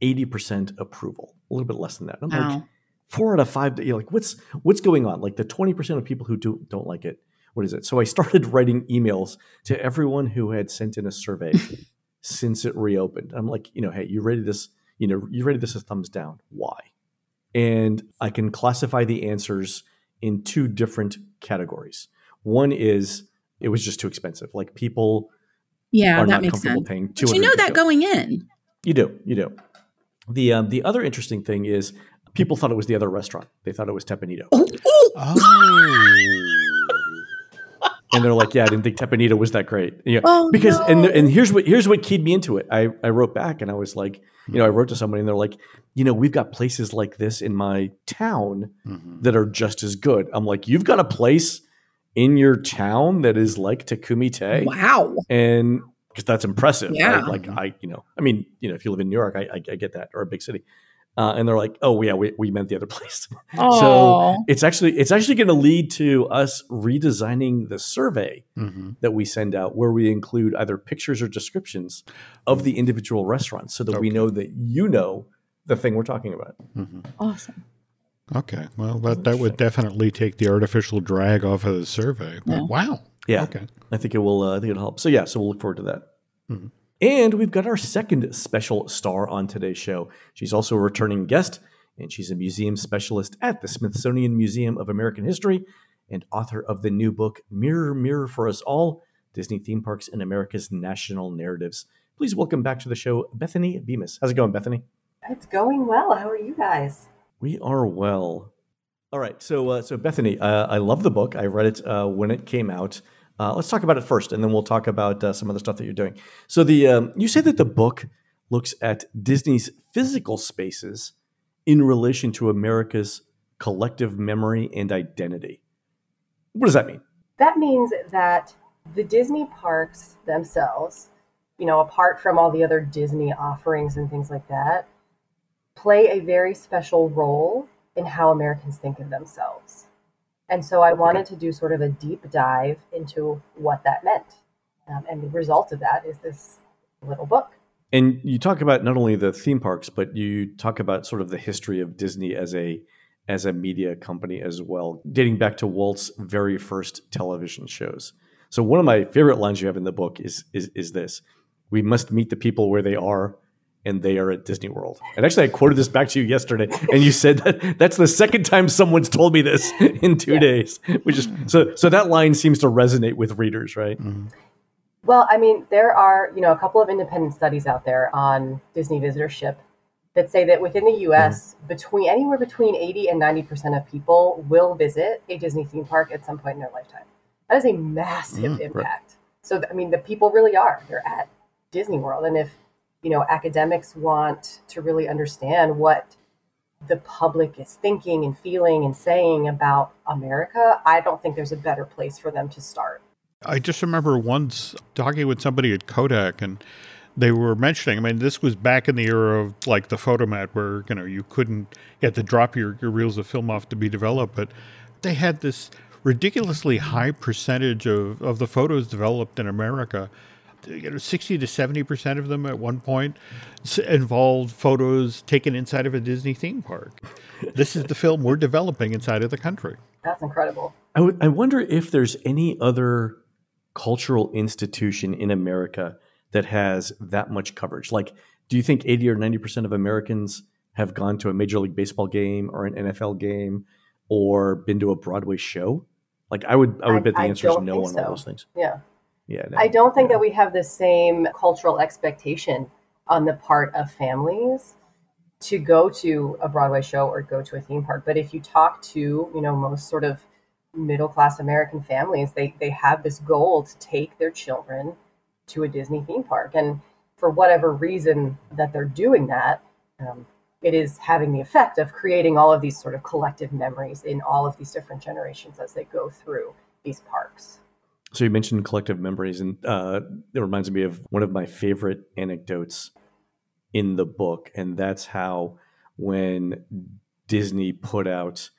Speaker 1: 80% approval, a little bit less than that. I'm like, four out of five. You're like, what's what's going on? Like the twenty percent of people who do don't like it. What is it? So I started *laughs* writing emails to everyone who had sent in a survey *laughs* since it reopened. I'm like, you know, hey, you rated this, you know, you rated this a thumbs down. Why? And I can classify the answers in two different categories. One is it was just too expensive. Like people
Speaker 3: Yeah,
Speaker 1: are
Speaker 3: that
Speaker 1: not
Speaker 3: makes
Speaker 1: comfortable
Speaker 3: sense.
Speaker 1: paying two
Speaker 3: But you know that going in.
Speaker 1: You do, you do. The um, the other interesting thing is people thought it was the other restaurant. They thought it was Teppan Edo.
Speaker 3: Oh, oh,
Speaker 2: Oh. *laughs*
Speaker 1: and they're like, "Yeah, I didn't think Teppan Edo was that great." You know,
Speaker 3: Oh,
Speaker 1: because and
Speaker 3: no.
Speaker 1: and here's what here's what keyed me into it. I I wrote back and I was like, you know, I wrote to somebody and they're like, you know, we've got places like this in my town
Speaker 2: Mhm.
Speaker 1: that are just as good. I'm like, you've got a place in your town that is like Takumi-Tei,
Speaker 3: wow.
Speaker 1: and because that's impressive.
Speaker 3: Yeah.
Speaker 1: right? like I, you know, I mean, you know, if you live in New York, I I, I get that or a big city. Uh, and they're like, "Oh yeah, we, we meant the other *laughs* place."
Speaker 3: so
Speaker 1: it's actually it's actually going to lead to us redesigning the survey
Speaker 2: Mhm.
Speaker 1: that we send out where we include either pictures or descriptions of the individual restaurants so that we know that you know the thing we're talking about.
Speaker 2: Mhm.
Speaker 3: awesome.
Speaker 2: Okay. Well, that, that would definitely take the artificial drag off of the survey.
Speaker 3: Yeah.
Speaker 2: Wow.
Speaker 1: Yeah,
Speaker 2: Okay.
Speaker 1: I think it will. Uh, I think it'll help. So yeah, so we'll look forward to that.
Speaker 2: Mhm.
Speaker 1: And we've got our second special star on today's show. She's also a returning guest, and she's a museum specialist at the Smithsonian Museum of American History and author of the new book Mirror, Mirror for Us All: Disney Theme Parks and America's National Narratives. Please welcome back to the show, Bethanee Bemis. How's it going, Bethanee?
Speaker 4: It's going well. How are you guys?
Speaker 1: We are well. All right, so uh, so Bethanee, uh, I love the book. I read it uh, when it came out. Uh, let's talk about it first, and then we'll talk about uh, some other stuff that you're doing. So the um, you say that the book looks at Disney's physical spaces in relation to America's collective memory and identity. What does that mean?
Speaker 4: That means that the Disney parks themselves, you know, apart from all the other Disney offerings and things like that, play a very special role in how Americans think of themselves. And so I wanted to do sort of a deep dive into what that meant. Um, and the result of that is this little book.
Speaker 1: And you talk about not only the theme parks, but you talk about sort of the history of Disney as a as a media company as well, dating back to Walt's very first television shows. So one of my favorite lines you have in the book is is is this: "We must meet the people where they are." And they are at Disney World. And actually, I quoted this back to you yesterday, and you said that *laughs* that's the second time someone's told me this *laughs* in two
Speaker 4: Yes.
Speaker 1: days. Which is so. So that line seems to resonate with readers, right?
Speaker 2: Mhm.
Speaker 4: Well, I mean, there are, you know, a couple of independent studies out there on Disney visitorship that say that within the US, between anywhere between 80 and 90% of people will visit a Disney theme park at some point in their lifetime. That is a massive
Speaker 2: Mm, right.
Speaker 4: impact. So, I mean, the people really are. They're at Disney World. And if you know, academics want to really understand what the public is thinking and feeling and saying about America, I don't think there's a better place for them to start.
Speaker 2: I just remember once talking with somebody at Kodak and they were mentioning, I mean, this was back in the era of like the Fotomat where, you know, you couldn't you had to drop your, your reels of film off to be developed, but they had this ridiculously high percentage of, of the photos developed in America you know, 60 to 70% of them at one point involved photos taken inside of a Disney theme park. this is the film we're developing inside of the country.
Speaker 4: That's incredible.
Speaker 1: I, w- I wonder if there's any other cultural institution in America that has that much coverage. Like, do you think 80 or 90% of Americans have gone to a Major League Baseball game or an NFL game or been to a Broadway show? Like, I would, I would bet the answer is no on so. all those things.
Speaker 4: Yeah. Yeah. No, I don't think that we have the same cultural expectation on the part of families to go to a Broadway show or go to a theme park. But if you talk to, you know, most sort of middle class American families, they they have this goal to take their children to a Disney theme park. And for whatever reason that they're doing that, um, it is having the effect of creating all of these sort of collective memories in all of these different generations as they go through these parks.
Speaker 1: So you mentioned collective memories, and uh, it reminds me of one of my favorite anecdotes in the book, and that's how when Disney put out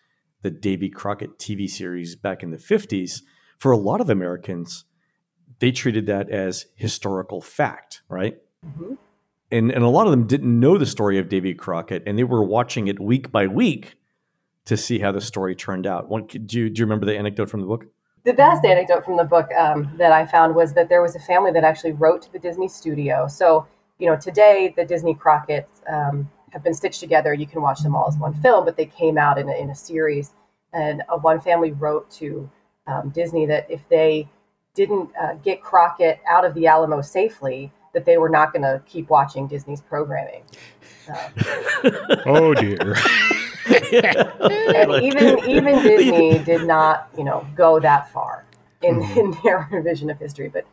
Speaker 1: the Davy Crockett TV series back in the 50s, for a lot of Americans, they treated that as historical fact, right? Mm-hmm. And, and a lot of them didn't know the story of Davy Crockett, and they were watching it week by week to see how the story turned out. What, do, you, do you remember the anecdote from the book?
Speaker 4: The best anecdote from the book um, that I found was that there was a family that actually wrote to the Disney studio. So, you know, today the Disney Crockett's um, have been stitched together. You can watch them all as one film, but they came out in a, in a series. And uh, one family wrote to um, Disney that if they didn't uh, get Crockett out of the Alamo safely, that they were not going to keep watching Disney's programming. *laughs*
Speaker 2: oh dear. *laughs* *laughs*
Speaker 4: and even even *laughs* Disney did not, you know, go that far in, mm-hmm. in their *laughs* revision of history. But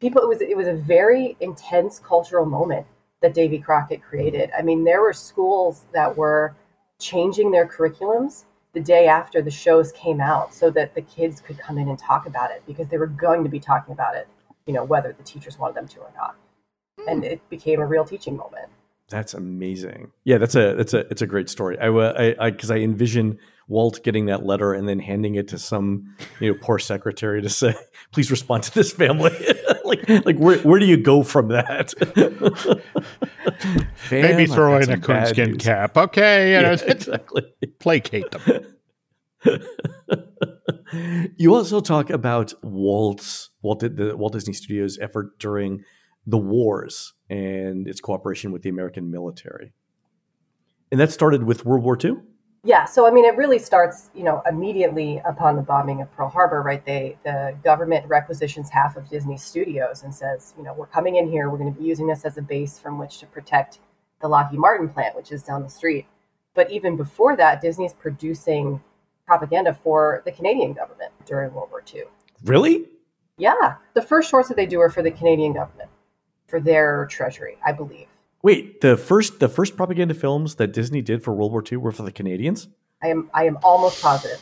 Speaker 4: people, it was it was a very intense cultural moment that Davy Crockett created. I mean, there were schools that were changing their curriculums the day after the shows came out so that the kids could come in and talk about it because they were going to be talking about it, you know, whether the teachers wanted them to or not. And hmm. it became a real teaching moment.
Speaker 1: That's amazing. Yeah, that's a that's a it's a great story. I I because I, I, envision Walt getting that letter and then handing it to some you know poor secretary to say, *laughs* please respond to this family. *laughs* like like where where do you go from that? *laughs*
Speaker 2: Fam, Maybe throw in a coonskin cap. Okay, you know, yeah, exactly. Placate them.
Speaker 1: you also talk about Walt's Walt the Walt Disney Studios effort during the wars and its cooperation with the American military. And that started with World War II?
Speaker 4: Yeah, so I mean, it really starts, you know, immediately upon the bombing of Pearl Harbor, right? They, the government requisitions half of Disney Studios and says, you know, we're coming in here, we're going to be using this as a base from which to protect the Lockheed Martin plant, which is down the street. But even before that, Disney's producing propaganda for the Canadian government during World War II.
Speaker 1: Really?
Speaker 4: Yeah, the first shorts that they do are for the Canadian government for their treasury, I believe.
Speaker 1: Wait, the first the first propaganda films that Disney did for World War II were for the Canadians?
Speaker 4: I am I am almost positive.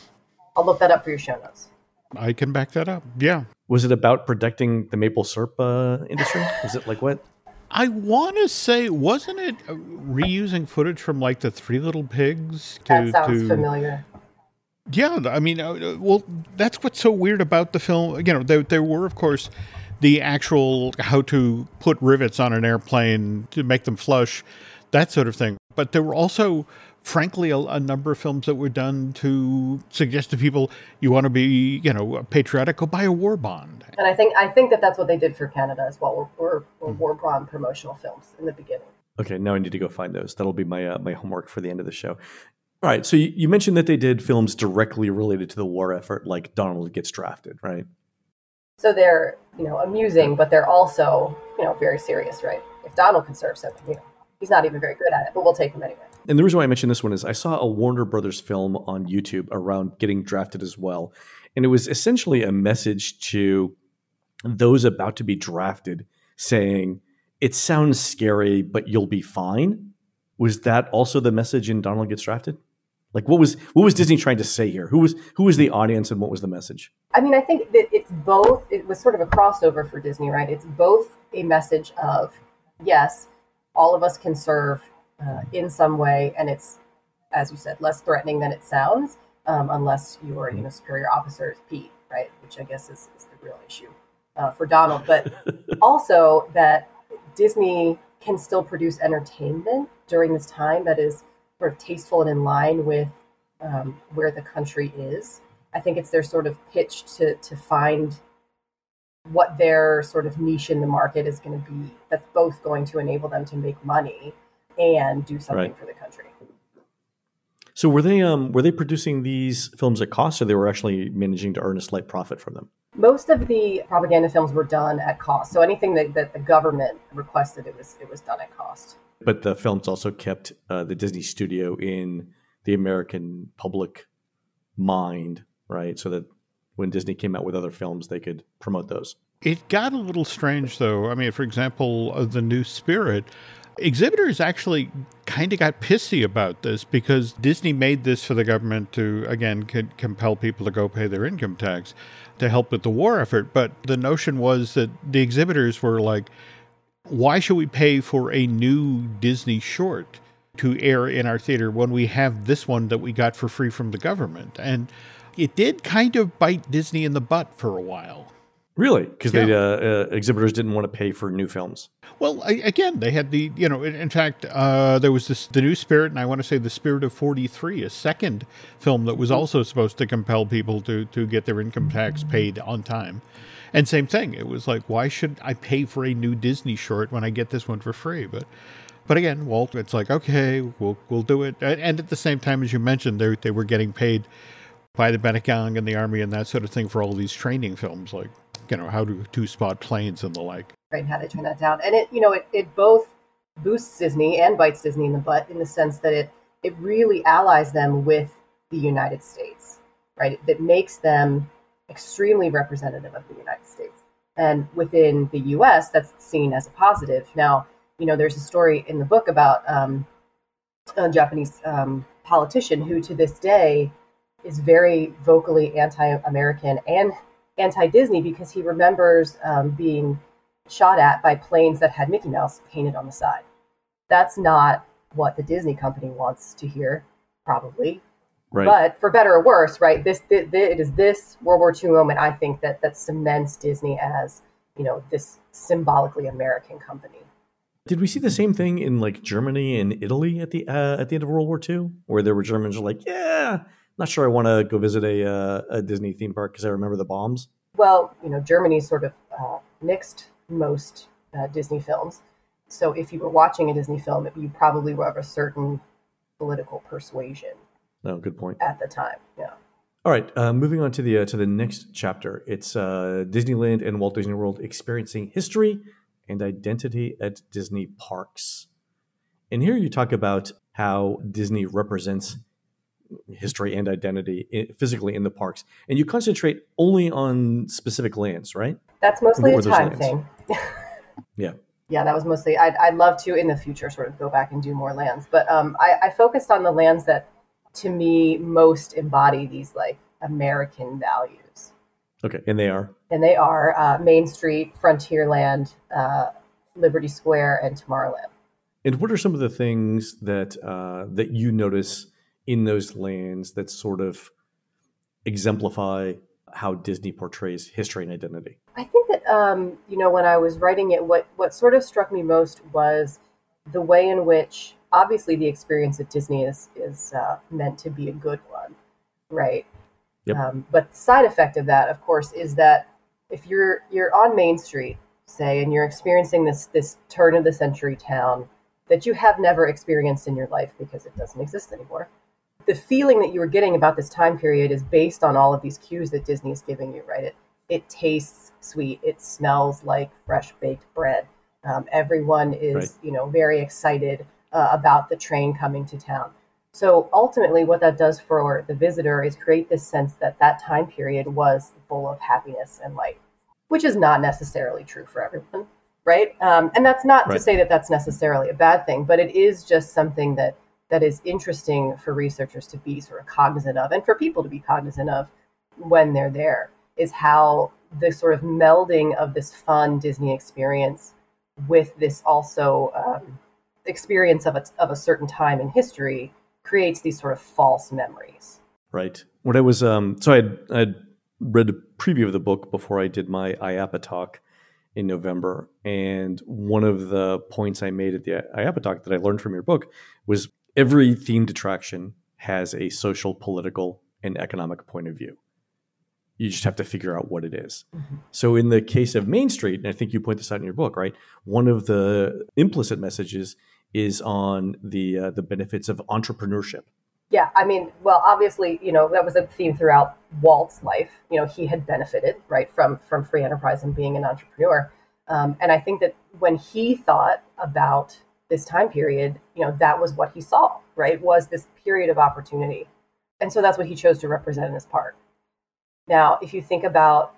Speaker 4: I'll look that up for your show notes.
Speaker 2: I can back that up. Yeah.
Speaker 1: Was it about protecting the maple syrup uh, industry? Was it like what?
Speaker 2: I want to say, wasn't it uh, reusing footage from like the Three Little Pigs?
Speaker 4: To, that sounds to, familiar.
Speaker 2: Yeah, I mean, uh, well, that's what's so weird about the film. You know, there, there were, of course, the actual how to put rivets on an airplane to make them flush, that sort of thing. But there were also, frankly, a, a number of films that were done to suggest to people you want to be, you know, patriotic, go buy a war bond.
Speaker 4: And I think I think that that's what they did for Canada as well. Were, were, mm. war bond promotional films in the beginning.
Speaker 1: Okay, now I need to go find those. That'll be my uh, my homework for the end of the show. All right, so you, you mentioned that they did films directly related to the war effort, like Donald gets drafted, right?
Speaker 4: So they're, you know, amusing, but they're also, you know, very serious, right? If Donald can serve something, you know, he's not even very good at it, but we'll take him anyway.
Speaker 1: And the reason why I mentioned this one is I saw a Warner Brothers film on YouTube around getting drafted as well. And it was essentially a message to those about to be drafted saying, it sounds scary, but you'll be fine. Was that also the message in Donald Gets Drafted? Like what was what was Disney trying to say here? Who was who was the audience and what was the message?
Speaker 4: I mean, I think that it's both. It was sort of a crossover for Disney, right? It's both a message of yes, all of us can serve uh, in some way, and it's as you said, less threatening than it sounds, um, unless your you know superior officer is Pete, right? Which I guess is, is the real issue uh, for Donald. But *laughs* also that Disney can still produce entertainment during this time that is sort of tasteful and in line with um, where the country is. I think it's their sort of pitch to to find what their sort of niche in the market is going to be that's both going to enable them to make money and do something
Speaker 1: Right.
Speaker 4: for the country.
Speaker 1: So were they um were they producing these films at cost, or they were actually managing to earn a slight profit from them?
Speaker 4: Most of the propaganda films were done at cost. So anything that, that the government requested, it was it was done at cost.
Speaker 1: But the films also kept uh, the Disney studio in the American public mind, right? So that when Disney came out with other films, they could promote those.
Speaker 2: It got a little strange, though. I mean, for example, uh, the new Spirit. Exhibitors actually kind of got pissy about this because Disney made this for the government to, again, compel people to go pay their income tax to help with the war effort. But the notion was that the exhibitors were like, why should we pay for a new Disney short to air in our theater when we have this one that we got for free from the government? And it did kind of bite Disney in the butt for a while.
Speaker 1: Really, because
Speaker 2: Yeah.
Speaker 1: uh, uh, exhibitors didn't want to pay for new films.
Speaker 2: Well, I, again, they had the you know. In, in fact, uh, there was this the new Spirit, and I want to say the Spirit of Forty Three, a second film that was also supposed to compel people to to get their income tax paid on time. And same thing, it was like, why should I pay for a new Disney short when I get this one for free? But but again, Walt, it's like okay, we'll we'll do it. And, at the same time, as you mentioned, they they were getting paid by the Benetgang and the army and that sort of thing for all these training films, like you know how to to spot planes and the like.
Speaker 4: right how they turn that down and it you know it, it both boosts disney and bites disney in the butt in the sense that it it really allies them with the united states right that makes them extremely representative of the united states and within the us that's seen as a positive now you know there's a story in the book about um, a japanese um, politician who to this day is very vocally anti-american and anti-disney because he remembers um, being shot at by planes that had Mickey Mouse painted on the side. That's not what the Disney company wants to hear, probably.
Speaker 1: Right.
Speaker 4: But for better or worse, right? This, th th it is this World War II moment. I think that that cements Disney as you know this symbolically American company.
Speaker 1: Did we see the same thing in like Germany and Italy at the uh, at the end of World War II, where there were Germans who were like, "Yeah, not sure I want to go visit a uh, a Disney theme park because I remember the bombs."
Speaker 4: Well, you know, Germany's sort of uh, mixed most uh, Disney films. So if you were watching a Disney film, you probably were of a certain political persuasion
Speaker 1: No, good point.
Speaker 4: at the time. Yeah.
Speaker 1: All right, uh, moving on to the uh, to the next chapter. It's uh, Disneyland and Walt Disney World experiencing history and identity at Disney parks. And here you talk about how Disney represents history and identity physically in the parks, and you concentrate only on specific lands, right?
Speaker 4: That's mostly
Speaker 1: What
Speaker 4: a time thing. *laughs*
Speaker 1: Yeah.
Speaker 4: Yeah, that was mostly. I'd, I'd love to in the future sort of go back and do more lands, but um, I, I focused on the lands that, to me, most embody these like American values,
Speaker 1: Okay, and they are
Speaker 4: and they are uh, Main Street, Frontierland, uh, Liberty Square, and Tomorrowland.
Speaker 1: And what are some of the things that uh, that you notice in those lands that sort of exemplify how Disney portrays history and identity?
Speaker 4: I think that um, you know when I was writing it, what what sort of struck me most was the way in which obviously the experience at Disney is is uh, meant to be a good one, right?
Speaker 1: Yep.
Speaker 4: Um, but the side effect of that, of course, is that if you're you're on Main Street, say, and you're experiencing this this turn of the century town that you have never experienced in your life because it doesn't exist anymore. The feeling that you were getting about this time period is based on all of these cues that Disney is giving you, right? It it tastes sweet. It smells like fresh baked bread. Um, everyone is,
Speaker 1: Right.
Speaker 4: you know, very excited uh, about the train coming to town. So ultimately, what that does for the visitor is create this sense that that time period was full of happiness and light, which is not necessarily true for everyone. right? Um, and that's not
Speaker 1: Right.
Speaker 4: to say that that's necessarily a bad thing, but it is just something that that is interesting for researchers to be sort of cognizant of, and for people to be cognizant of when they're there. Is how the sort of melding of this fun Disney experience with this also um, experience of a, of a certain time in history creates these sort of false memories.
Speaker 1: Right. When I was um, so I had I'd read a preview of the book before I did my IAAPA talk in November, and one of the points I made at the IAAPA talk that I learned from your book was every themed attraction has a social, political, and economic point of view. You just have to figure out what it is. So, in the case of Main Street, and I think you point this out in your book, right? One of the implicit messages is on the uh, the benefits of entrepreneurship.
Speaker 4: Yeah, I mean, well, obviously, you know, that was a theme throughout Walt's life. You know, he had benefited right from from free enterprise and being an entrepreneur. Um, and I think that when he thought about this time period, you know, that was what he saw. Right, was this period of opportunity, and so that's what he chose to represent in his park. Now, if you think about,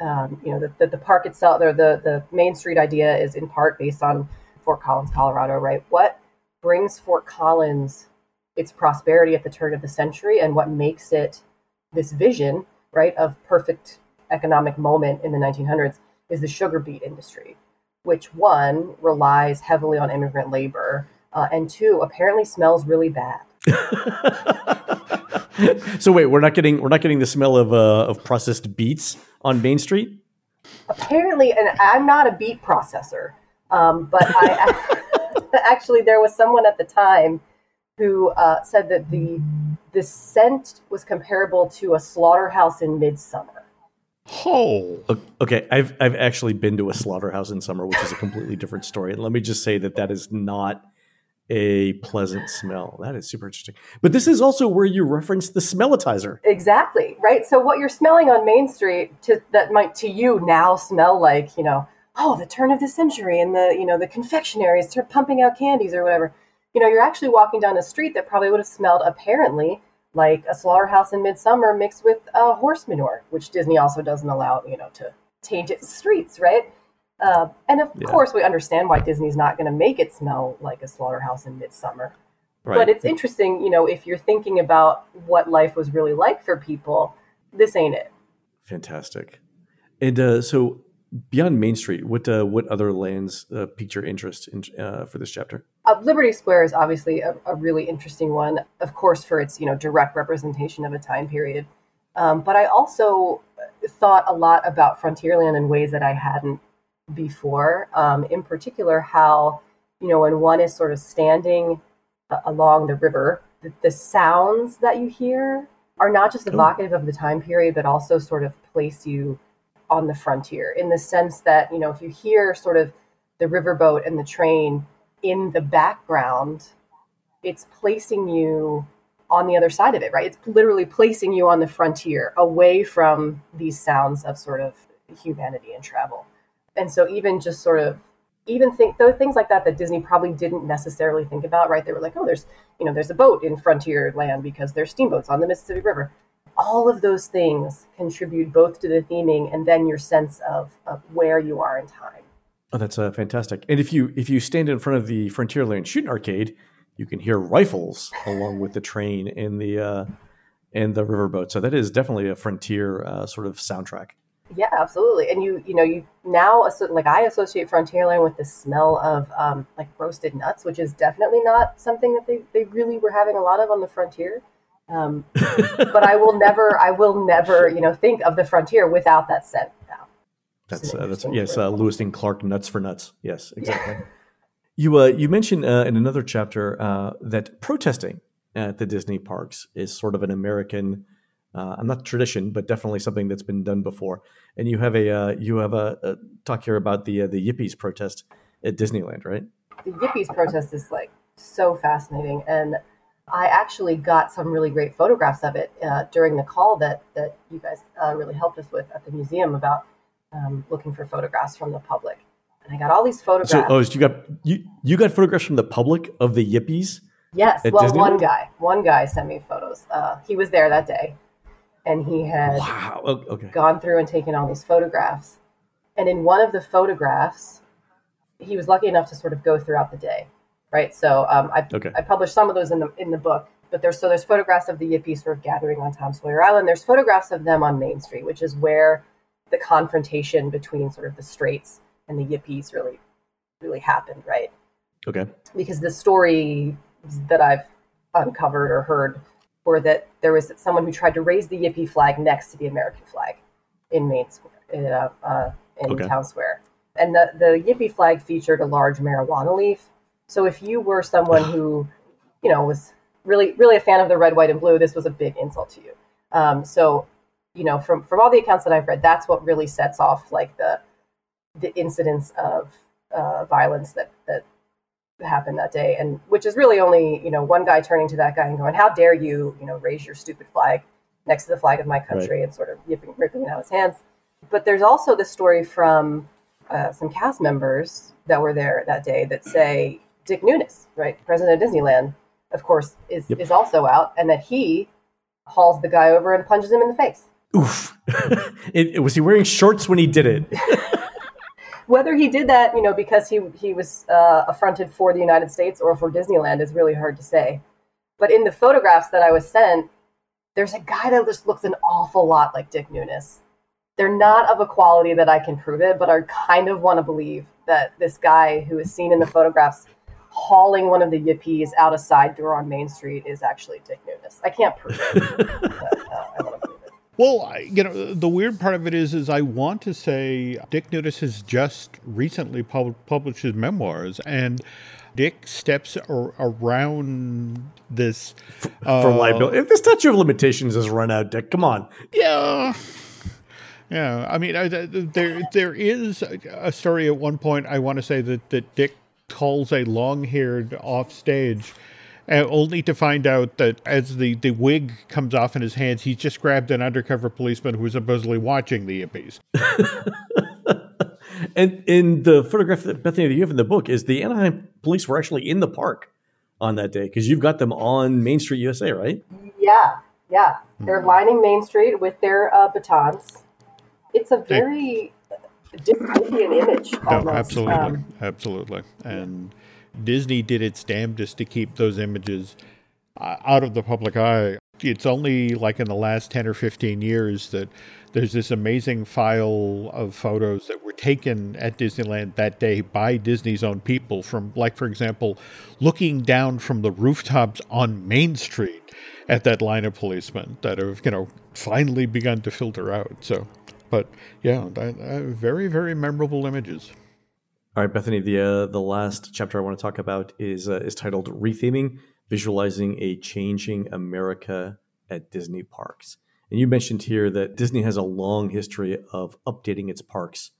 Speaker 4: um, you know, the, the, the park itself, or the the Main Street idea is in part based on Fort Collins, Colorado. Right, what brings Fort Collins its prosperity at the turn of the century and what makes it this vision, right, of perfect economic moment in the 1900s is the sugar beet industry, which one relies heavily on immigrant labor, uh, and two apparently smells really bad. *laughs*
Speaker 1: so wait, we're not getting we're not getting the smell of uh, of processed beets on Main Street.
Speaker 4: Apparently, and I'm not a beet processor, um, but I *laughs* *laughs* actually there was someone at the time who uh, said that the the scent was comparable to a slaughterhouse in midsummer.
Speaker 2: Oh,
Speaker 1: Okay, I've I've actually been to a slaughterhouse in summer, which is a completely different story. And let me just say that that is not a pleasant smell. That is super interesting. But this is also where you reference the Smellitzer.
Speaker 4: Exactly, right? So what you're smelling on Main Street to, that might to you now smell like, you know, oh, the turn of the century and the, you know, the confectionaries tur- pumping out candies or whatever. You know, you're actually walking down a street that probably would have smelled apparently like a slaughterhouse in midsummer mixed with uh, horse manure, which Disney also doesn't allow, you know, to taint its streets, right? Uh, and of
Speaker 1: Yeah.
Speaker 4: course, we understand why Disney's not going to make it smell like a slaughterhouse in midsummer.
Speaker 1: Right.
Speaker 4: But it's interesting, you know, if you're thinking about what life was really like for people, this ain't it.
Speaker 1: fantastic. And uh, so beyond Main Street, what uh, what other lands uh, piqued your interest in, uh, for this chapter?
Speaker 4: Uh, Liberty Square is obviously a, a really interesting one, of course, for its you know direct representation of a time period. Um, but I also thought a lot about Frontierland in ways that I hadn't before. Um, in particular, how you know when one is sort of standing uh, along the river, the, the sounds that you hear are not just evocative of the time period, but also sort of place you on the frontier in the sense that you know if you hear sort of the riverboat and the train in the background, it's placing you on the other side of it, right? It's literally placing you on the frontier, away from these sounds of sort of humanity and travel. And so, even just sort of, even think those things like that that Disney probably didn't necessarily think about, right? They were like, oh, there's, you know, there's a boat in frontier land because there's steamboats on the Mississippi River. All of those things contribute both to the theming and then your sense of, of where you are in time.
Speaker 1: Oh, that's uh, fantastic. And if you if you stand in front of the Frontierland Shooting Arcade, you can hear rifles along with the train and the uh, and the riverboat. So that is definitely a frontier uh, sort of soundtrack.
Speaker 4: Yeah, absolutely. And you, you know, you now like I associate Frontierland with the smell of um, like roasted nuts, which is definitely not something that they, they really were having a lot of on the frontier. Um, but I will never, I will never, you know, think of the frontier without that scent. Now.
Speaker 1: That's uh, that's yes, uh. Lewis and Clark nuts for nuts. Yes, exactly. you uh, you mentioned uh, in another chapter uh, that protesting at the Disney parks is sort of an American. Uh, I'm not tradition, but definitely something that's been done before. And you have a uh, you have a, a talk here about the uh, the Yippies protest at Disneyland, right?
Speaker 4: the Yippies protest is like so fascinating, and I actually got some really great photographs of it uh, during the call that that you guys uh, really helped us with at the museum about um, looking for photographs from the public. And I got all these photographs.
Speaker 1: So, oh, so you got you you got photographs from the public of the Yippies.
Speaker 4: Yes, well,
Speaker 1: Disneyland?
Speaker 4: one guy, one guy sent me photos. Uh, he was there that day, and he had
Speaker 1: Wow. Okay.
Speaker 4: gone through and taken all these photographs. And in one of the photographs, he was lucky enough to sort of go throughout the day, right? So um, I,
Speaker 1: Okay.
Speaker 4: I published some of those in the in the book, but there's so there's photographs of the Yippies sort of gathering on Tom Sawyer Island. There's photographs of them on Main Street, which is where the confrontation between sort of the straights and the Yippies really really happened, right?
Speaker 1: Okay.
Speaker 4: because the story that I've uncovered or heard were that there was someone who tried to raise the Yippie flag next to the American flag in Main Square, in, uh, uh, in
Speaker 1: Okay.
Speaker 4: Town Square. And the, the Yippie flag featured a large marijuana leaf. So if you were someone *sighs* who, you know, was really, really a fan of the red, white, and blue, this was a big insult to you. Um, so, you know, from, from all the accounts that I've read, that's what really sets off like the, the incidents of uh, violence that, that happened that day. And which is really only you know one guy turning to that guy and going how dare you you know raise your stupid flag next to the flag of my country and sort of yipping, ripping it out of his hands. But there's also the story from uh, some cast members that were there that day that say dick nunis right president of disneyland of course is,
Speaker 1: Yep.
Speaker 4: is also out and that he hauls the guy over and punches him in the face
Speaker 1: Oof. *laughs* it, it- was he wearing shorts when he did it? *laughs* *laughs*
Speaker 4: whether he did that, you know, because he he was uh, affronted for the United States or for Disneyland is really hard to say. But in the photographs that I was sent, there's a guy that just looks an awful lot like Dick Nunis. They're not of a quality that I can prove it, but I kind of want to believe that this guy who is seen in the photographs hauling one of the yippies out a side door on Main Street is actually Dick Nunis. I can't prove it, but *laughs* uh, I want to believe it.
Speaker 2: Well, I- you know, the weird part of it is, is I want to say Dick Nunis has just recently pub- published his memoirs, and Dick steps ar- around this
Speaker 1: For
Speaker 2: uh,
Speaker 1: liability. If the statute of limitations has run out, Dick, come on.
Speaker 2: Yeah. Yeah, I mean, I, th- there there is a- a story at one point. I want to say that, that Dick calls a long-haired off stage, uh, only to find out that as the, the wig comes off in his hands, he's just grabbed an undercover policeman who was supposedly watching the Yippies. *laughs*
Speaker 1: And in the photograph that Bethanee that you have in the book is the Anaheim police were actually in the park on that day because you've got them on Main Street, USA, right?
Speaker 4: Yeah, yeah. They're lining Main Street with their uh, batons. It's a very dystopian image.
Speaker 2: No, absolutely,
Speaker 4: Um,
Speaker 2: absolutely. And Disney did its damnedest to keep those images uh, out of the public eye. It's only like in the last 10 or 15 years that there's this amazing file of photos that were taken at Disneyland that day by Disney's own people from like for example looking down from the rooftops on Main Street at that line of policemen that have you know finally begun to filter out so but yeah that, uh, very very memorable images
Speaker 1: All right, Bethanee. The uh, the last chapter I want to talk about is uh, is titled "Retheming: Visualizing a Changing America at Disney Parks." And you mentioned here that Disney has a long history of updating its parks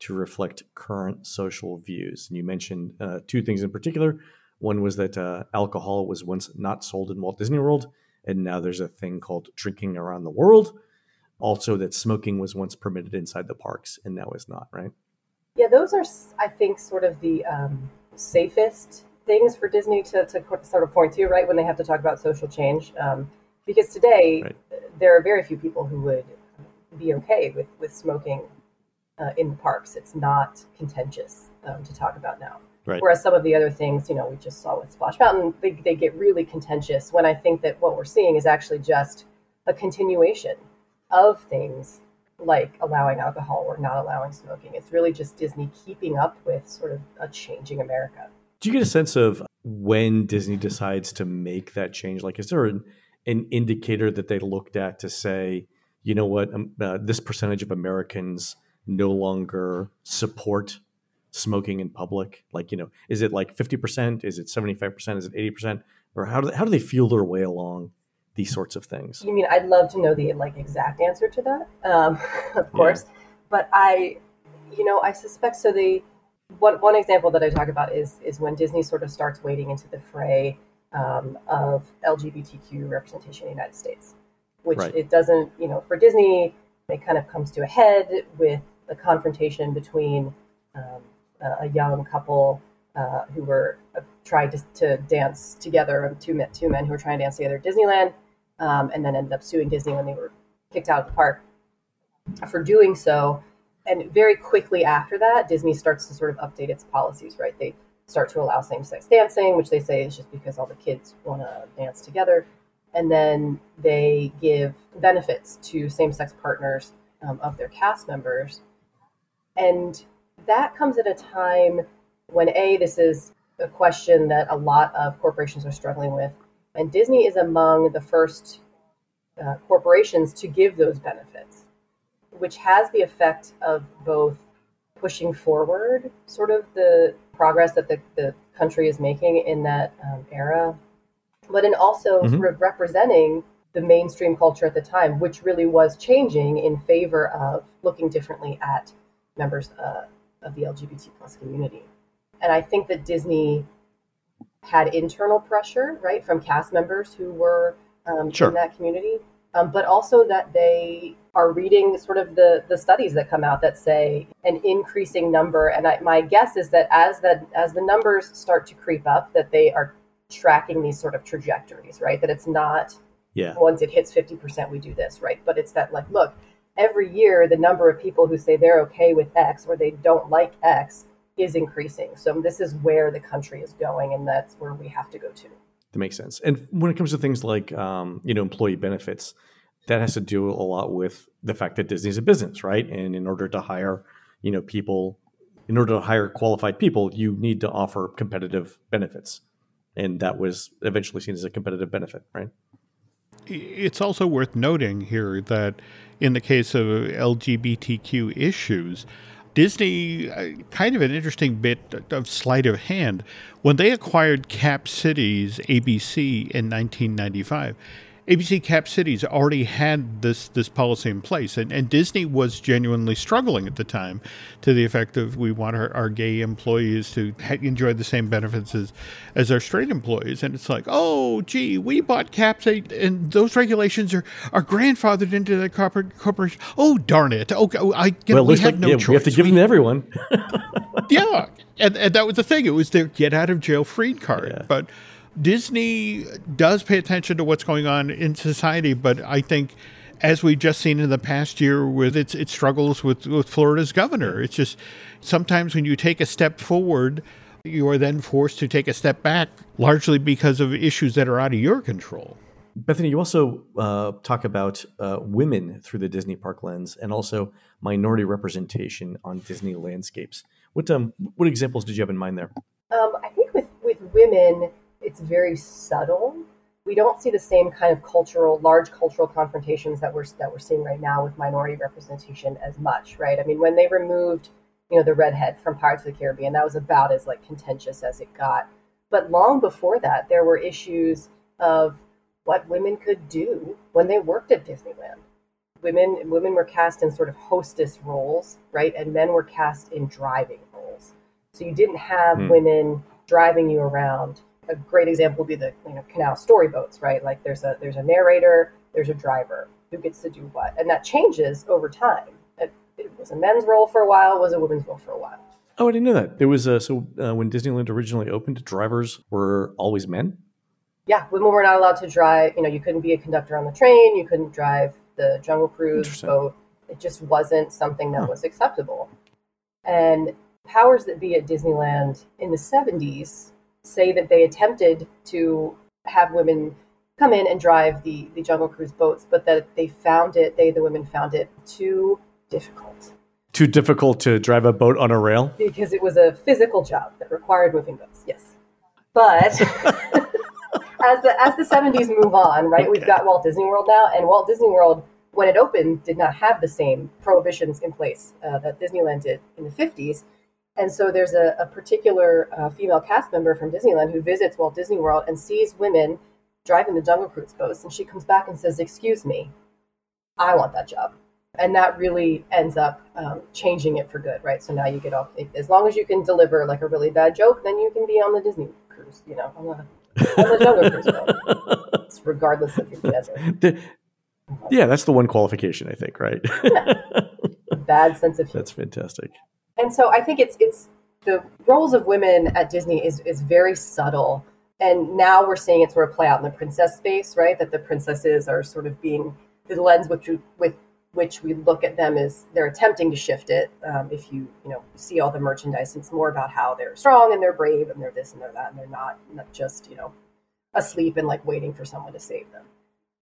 Speaker 1: to reflect current social views. And you mentioned uh, two things in particular. One was that uh, alcohol was once not sold in Walt Disney World, and now there's a thing called drinking around the world. Also, that smoking was once permitted inside the parks and now is not. Right?
Speaker 4: yeah, those are, I think, sort of the um, safest things for Disney to, to sort of point to, right, when they have to talk about social change. Um, because today,
Speaker 1: Right.
Speaker 4: there are very few people who would be okay with, with smoking uh, in the parks. It's not contentious um, to talk about now.
Speaker 1: Right.
Speaker 4: Whereas some of the other things, you know, we just saw with Splash Mountain, they, they get really contentious when I think that what we're seeing is actually just a continuation of things like allowing alcohol or not allowing smoking. It's really just Disney keeping up with sort of a changing America.
Speaker 1: Do you get a sense of when Disney decides to make that change? Like, is there an, an indicator that they looked at to say, you know what, um, uh, this percentage of Americans no longer support smoking in public? Like, you know, is it like 50%? Is it 75%? Is it 80%? Or how do they, how do they feel their way along these sorts of things?
Speaker 4: You mean I'd love to know the like exact answer to that, um, *laughs* of course, but I, you know, I suspect so. The one one example that I talk about is is when Disney sort of starts wading into the fray um, of LGBTQ representation in the United States, which
Speaker 1: Right.
Speaker 4: it doesn't, you know, for Disney, it kind of comes to a head with a confrontation between um, a young couple uh, who were uh, trying to, to dance together, um, two men, two men who were trying to dance together at Disneyland, um, and then ended up suing Disney when they were kicked out of the park for doing so. and very quickly after that, Disney starts to sort of update its policies, right? They start to allow same sex dancing, which they say is just because all the kids want to dance together. And then they give benefits to same sex partners um, of their cast members. And that comes at a time when, A, this is a question that a lot of corporations are struggling with. And Disney is among the first uh, corporations to give those benefits, which has the effect of both pushing forward sort of the progress that the, the country is making in that um, era, but in also mm-hmm. sort of representing the mainstream culture at the time, which really was changing in favor of looking differently at members uh, of the LGBT plus community. And I think that Disney had internal pressure, right, from cast members who were um, sure. in that community, um, but also that they are reading sort of the the studies that come out that say an increasing number. And I, my guess is that as that as the numbers start to creep up, that they are tracking these sort of trajectories, right? That it's not yeah. once it hits fifty percent, we do this, right? But it's that like, look, every year the number of people who say they're okay with X or they don't like X is increasing. So this is where the country is going, and that's where we have to go to.
Speaker 1: That makes sense. And when it comes to things like um, you know employee benefits, that has to do a lot with the fact that Disney's a business, right? And in order to hire you know people, in order to hire qualified people, you need to offer competitive benefits, and that was eventually seen as a competitive benefit, right?
Speaker 2: It's also worth noting here that in the case of LGBTQ issues, Disney, uh, kind of an interesting bit of sleight of hand. When they acquired Cap Cities ABC in 1995, ABC Cap Cities already had this this policy in place, and, and Disney was genuinely struggling at the time, to the effect of we want our, our gay employees to ha- enjoy the same benefits as as our straight employees, and it's like, oh, gee, we bought Cap Cities, and those regulations are, are grandfathered into the corporate corporation. Oh, darn it! Okay, oh, I
Speaker 1: you well, we have like, no yeah, choice. We have to give them to everyone. *laughs*
Speaker 2: yeah, and, and that was the thing. It was their get out of jail free card, yeah. but Disney does pay attention to what's going on in society, but I think as we've just seen in the past year with its its struggles with, with Florida's governor, it's just sometimes when you take a step forward, you are then forced to take a step back, largely because of issues that are out of your control.
Speaker 1: Bethanee, you also uh, talk about uh, women through the Disney park lens and also minority representation on Disney landscapes. What um, what examples did you have in mind there?
Speaker 4: Um, I think with with women, it's very subtle. We don't see the same kind of cultural, large cultural confrontations that we're that we're seeing right now with minority representation as much, right? I mean, when they removed, you know, the redhead from Pirates of the Caribbean, that was about as like contentious as it got. But long before that, there were issues of what women could do when they worked at Disneyland. Women women were cast in sort of hostess roles, right? And men were cast in driving roles. So you didn't have hmm. women driving you around a great example would be the you know, canal story boats, right? Like there's a there's a narrator, there's a driver who gets to do what, and that changes over time. It, it was a men's role for a while, was a women's role for a while.
Speaker 1: Oh, I didn't know that. There was a so uh, when Disneyland originally opened, drivers were always men.
Speaker 4: Yeah, women were not allowed to drive. You know, you couldn't be a conductor on the train. You couldn't drive the Jungle Cruise boat. It just wasn't something that huh. was acceptable. And powers that be at Disneyland in the 70s say that they attempted to have women come in and drive the, the Jungle Cruise boats, but that they found it, they, the women, found it too difficult.
Speaker 1: Too difficult to drive a boat on a rail?
Speaker 4: Because it was a physical job that required moving boats, yes. But *laughs* as the as the 70s move on, right, okay. we've got Walt Disney World now, and Walt Disney World, when it opened, did not have the same prohibitions in place uh, that Disneyland did in the 50s. And so there's a, a particular uh, female cast member from Disneyland who visits Walt Disney World and sees women driving the Jungle Cruise boats. And she comes back and says, Excuse me, I want that job. And that really ends up um, changing it for good, right? So now you get off, as long as you can deliver like a really bad joke, then you can be on the Disney cruise, you know, on the, on the Jungle Cruise boat. It's *laughs* regardless of your gender.
Speaker 1: yeah, that's the one qualification, I think, right? yeah. *laughs*
Speaker 4: Bad sense of
Speaker 1: humor. That's fantastic
Speaker 4: and so I think it's it's the roles of women at Disney is is very subtle. And now we're seeing it sort of play out in the princess space, right? That the princesses are sort of being the lens with with which we look at them is they're attempting to shift it. Um, if you you know see all the merchandise, it's more about how they're strong and they're brave and they're this and they're that and they're not not just you know asleep and like waiting for someone to save them.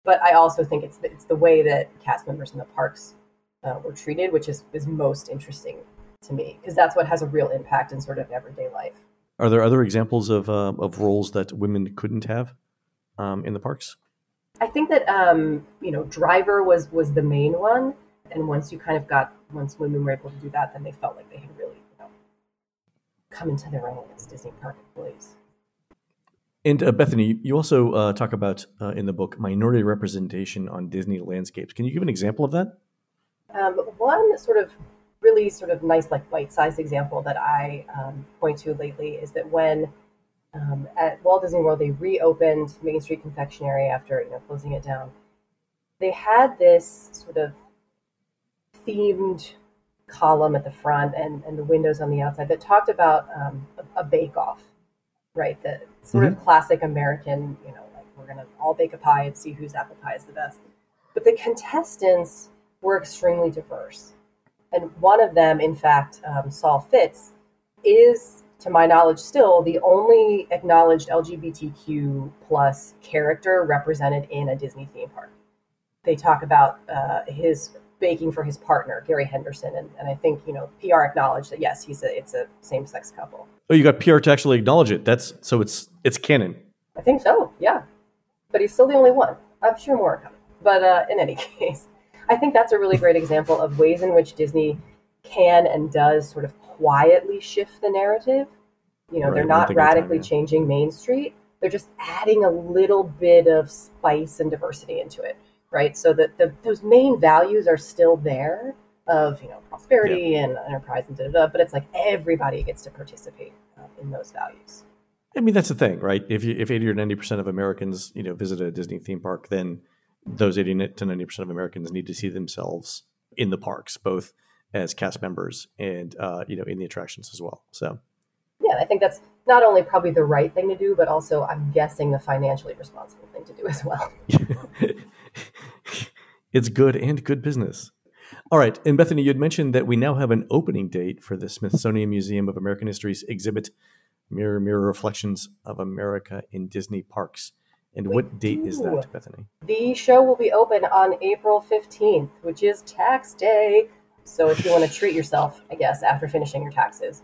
Speaker 4: But I also think it's the, it's the way that cast members in the parks uh, were treated, which is is most interesting to me because that's what has a real impact in sort of everyday life.
Speaker 1: Are there other examples of uh, of roles that women couldn't have um, in the parks?
Speaker 4: I think that um, you know, driver was was the main one, and once you kind of got once women were able to do that, then they felt like they had really you know come into their own as Disney park employees.
Speaker 1: And uh, Bethanee, you also uh, talk about uh, in the book minority representation on Disney landscapes. Can you give an example of that?
Speaker 4: Um, one sort of really sort of nice, like bite-sized example that I um, point to lately is that when um, at Walt Disney World they reopened Main Street Confectionery after you know closing it down, they had this sort of themed column at the front and, and the windows on the outside that talked about um, a, a bake-off, right? The sort of classic American, you know, like we're gonna all bake a pie and see whose apple pie is the best. But the contestants were extremely diverse. And one of them, in fact, um, Saul Fitz, is, to my knowledge, still the only acknowledged LGBTQ plus character represented in a Disney theme park. They talk about uh, his baking for his partner, Gary Henderson, and, and I think you know PR acknowledged that yes, he's a it's a same sex couple.
Speaker 1: Oh, you got PR to actually acknowledge it. That's so it's it's canon.
Speaker 4: I think so, yeah. But he's still the only one. I'm sure more are coming. But uh, in any *laughs* case, I think that's a really great example of ways in which Disney can and does sort of quietly shift the narrative. You know,
Speaker 1: Right,
Speaker 4: they're not
Speaker 1: a time,
Speaker 4: radically
Speaker 1: yeah.
Speaker 4: changing Main Street. They're just adding a little bit of spice and diversity into it, right? So that the, those main values are still there of you know prosperity and enterprise and da da da. But it's like everybody gets to participate uh, in those values.
Speaker 1: I mean, that's the thing, right? If you, if eighty or ninety percent of Americans, you know, visit a Disney theme park, then those eighty to ninety percent of Americans need to see themselves in the parks, both as cast members and uh, you know in the attractions as well. So
Speaker 4: Yeah, I think that's not only probably the right thing to do, but also I'm guessing the financially responsible thing to do as well. *laughs*
Speaker 1: it's good and good business. All right, and Bethanee, you had mentioned that we now have an opening date for the Smithsonian Museum of American History's exhibit, "Mirror Mirror Reflections of America in Disney Parks." And
Speaker 4: We
Speaker 1: what date is that, Bethanee?
Speaker 4: The show will be open on April 15th, which is tax day. So if you want to treat yourself, I guess, after finishing your taxes,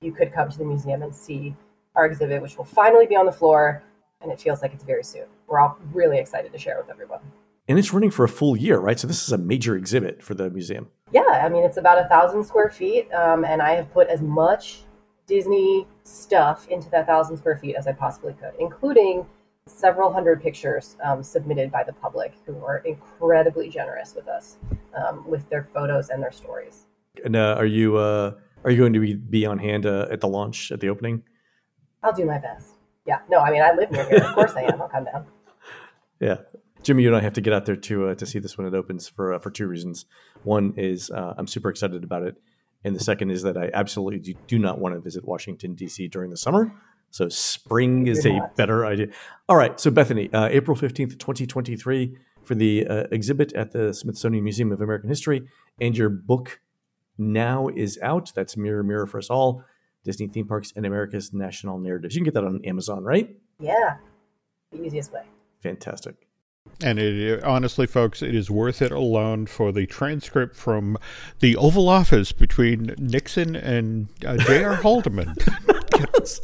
Speaker 4: you could come to the museum and see our exhibit, which will finally be on the floor. And it feels like it's very soon. We're all really excited to share with everyone.
Speaker 1: And it's running for a full year, right? So this is a major exhibit for the museum.
Speaker 4: Yeah, I mean, it's about a thousand square feet. Um, and I have put as much Disney stuff into that thousand square feet as I possibly could, including several hundred pictures um, submitted by the public who are incredibly generous with us um, with their photos and their stories.
Speaker 1: And uh, are you uh, are you going to be, be on hand uh, at the launch at the opening?
Speaker 4: I'll do my best. Yeah, no, I mean, I live near here. Of course I am. I'll come down. *laughs*
Speaker 1: Yeah, Jimmy, you and I have to get out there to uh, to see this when it opens for uh, for two reasons. One is uh, I'm super excited about it, and the second is that I absolutely do, do not want to visit Washington D.C. during the summer. So spring is a better idea. All right, so Bethanee, uh, April fifteenth, twenty twenty three, for the uh, exhibit at the Smithsonian Museum of American History, and your book now is out. That's Mirror Mirror for Us All: Disney Theme Parks and America's National Narratives. You can get that on Amazon, right?
Speaker 4: Yeah, the easiest way.
Speaker 1: Fantastic.
Speaker 2: And it, honestly, folks, it is worth it alone for the transcript from the Oval Office between Nixon and uh, J.R. Haldeman. *laughs*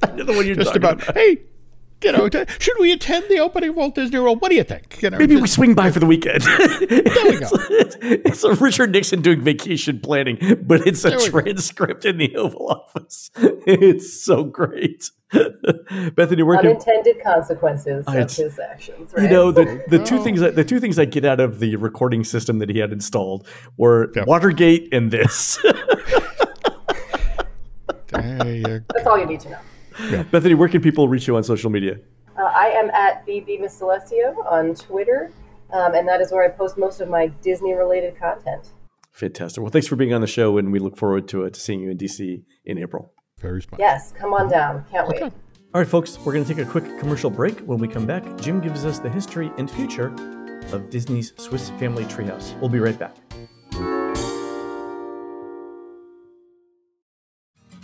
Speaker 1: I know the one you're
Speaker 2: Just
Speaker 1: talking
Speaker 2: about,
Speaker 1: about.
Speaker 2: hey, you know, t- should we attend the opening of Walt Disney World? What do you think? You know,
Speaker 1: Maybe we swing by for the weekend. *laughs*
Speaker 2: There we
Speaker 1: go. *laughs* it's, it's a Richard Nixon doing vacation planning, but it's a
Speaker 2: There we go.
Speaker 1: transcript in the Oval Office. *laughs* It's so great. Bethanee, where can
Speaker 4: Unintended consequences
Speaker 1: I-
Speaker 4: of his actions. Right?
Speaker 1: you know the the two
Speaker 2: Oh.
Speaker 1: things that the two things I get out of the recording system that he had installed were
Speaker 2: Yep.
Speaker 1: Watergate and this.
Speaker 2: There you
Speaker 4: That's all you need to know.
Speaker 1: Bethanee, where can people reach you on social media?
Speaker 4: Uh, I am at BB Miss Celestio on Twitter, um, and that is where I post most of my Disney related content.
Speaker 1: Fantastic. Well, thanks for being on the show, and we look forward to, uh, to seeing you in DC in April.
Speaker 2: very smart.
Speaker 4: Yes, come on down. Can't wait.
Speaker 1: All right, folks, we're going to take a quick commercial break. When we come back, Jim gives us the history and future of Disney's Swiss Family Treehouse. We'll be right back.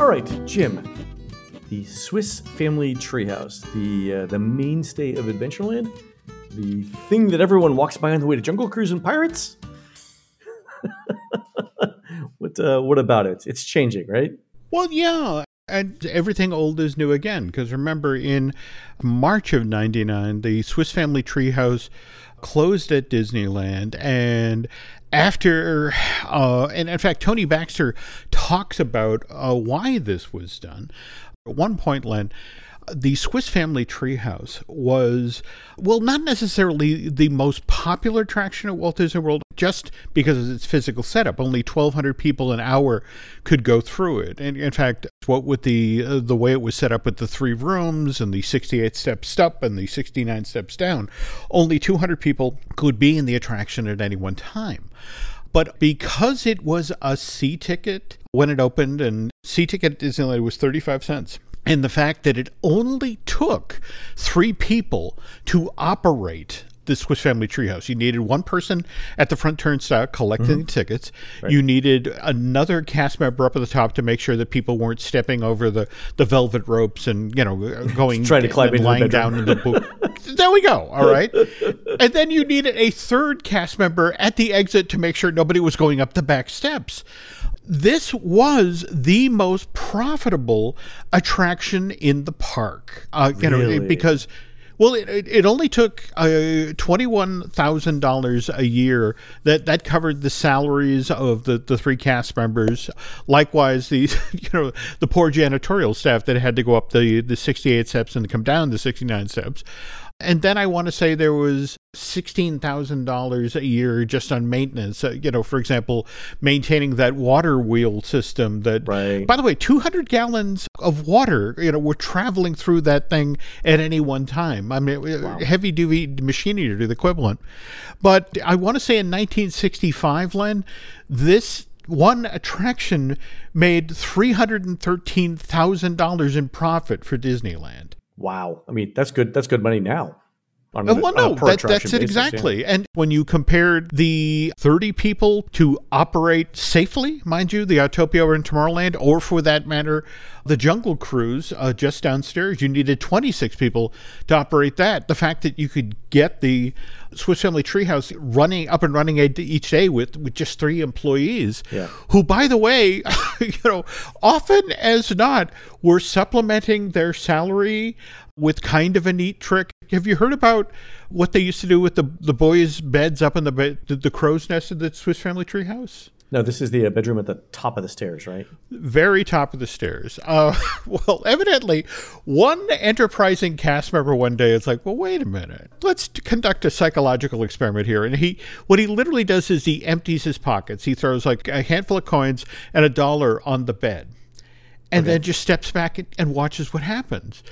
Speaker 1: All right, Jim. The Swiss Family Treehouse, the uh, the mainstay of Adventureland, the thing that everyone walks by on the way to Jungle Cruise and Pirates. *laughs* what uh, what about it? It's changing, right?
Speaker 2: Well, yeah. And everything old is new again. Because remember, in March of 99, the Swiss Family Treehouse closed at Disneyland. And after, uh, and in fact, Tony Baxter talks about uh, why this was done. At one point, Len, the Swiss Family Treehouse was, well, not necessarily the most popular attraction at Walt Disney World, just because of its physical setup. Only 1,200 people an hour could go through it. And in fact, what with the uh, the way it was set up with the three rooms and the 68 steps up and the 69 steps down, only 200 people could be in the attraction at any one time. But because it was a C ticket when it opened, and C ticket at Disneyland was 35 cents and the fact that it only took three people to operate the Swiss Family Treehouse. You needed one person at the front turnstile collecting mm-hmm. tickets. Right. You needed another cast member up at the top to make sure that people weren't stepping over the, the velvet ropes and you know *laughs* going
Speaker 1: trying to climb
Speaker 2: and
Speaker 1: lying
Speaker 2: down in the boot. *laughs* there we go. All right, *laughs* and then you needed a third cast member at the exit to make sure nobody was going up the back steps this was the most profitable attraction in the park. Uh, you really? know, because well, it, it only took uh, twenty one thousand dollars a year. That that covered the salaries of the, the three cast members. Likewise, the *laughs* you know the poor janitorial staff that had to go up the the sixty eight steps and come down the sixty nine steps. And then I want to say there was $16,000 a year just on maintenance. Uh, you know, for example, maintaining that water wheel system that,
Speaker 1: right.
Speaker 2: by the way, 200 gallons of water, you know, were traveling through that thing at any one time. I mean, wow. heavy duty machinery to do the equivalent. But I want to say in 1965, Len, this one attraction made $313,000 in profit for Disneyland.
Speaker 1: Wow. I mean, that's good. That's good money now.
Speaker 2: On a, well, no, that, that's it exactly. Yeah. And when you compared the 30 people to operate safely, mind you, the Autopia or in Tomorrowland, or for that matter, the Jungle Cruise uh, just downstairs, you needed 26 people to operate that. The fact that you could get the Swiss Family Treehouse running up and running each day with, with just three employees,
Speaker 1: yeah.
Speaker 2: who, by the way, *laughs* you know, often as not, were supplementing their salary with kind of a neat trick. Have you heard about what they used to do with the the boys' beds up in the bed, the, the crow's nest of the Swiss Family Treehouse?
Speaker 1: No, this is the uh, bedroom at the top of the stairs, right?
Speaker 2: Very top of the stairs. Uh, *laughs* well, evidently, one enterprising cast member one day is like, "Well, wait a minute. Let's conduct a psychological experiment here." And he, what he literally does is he empties his pockets. He throws like a handful of coins and a dollar on the bed, and okay. then just steps back and watches what happens.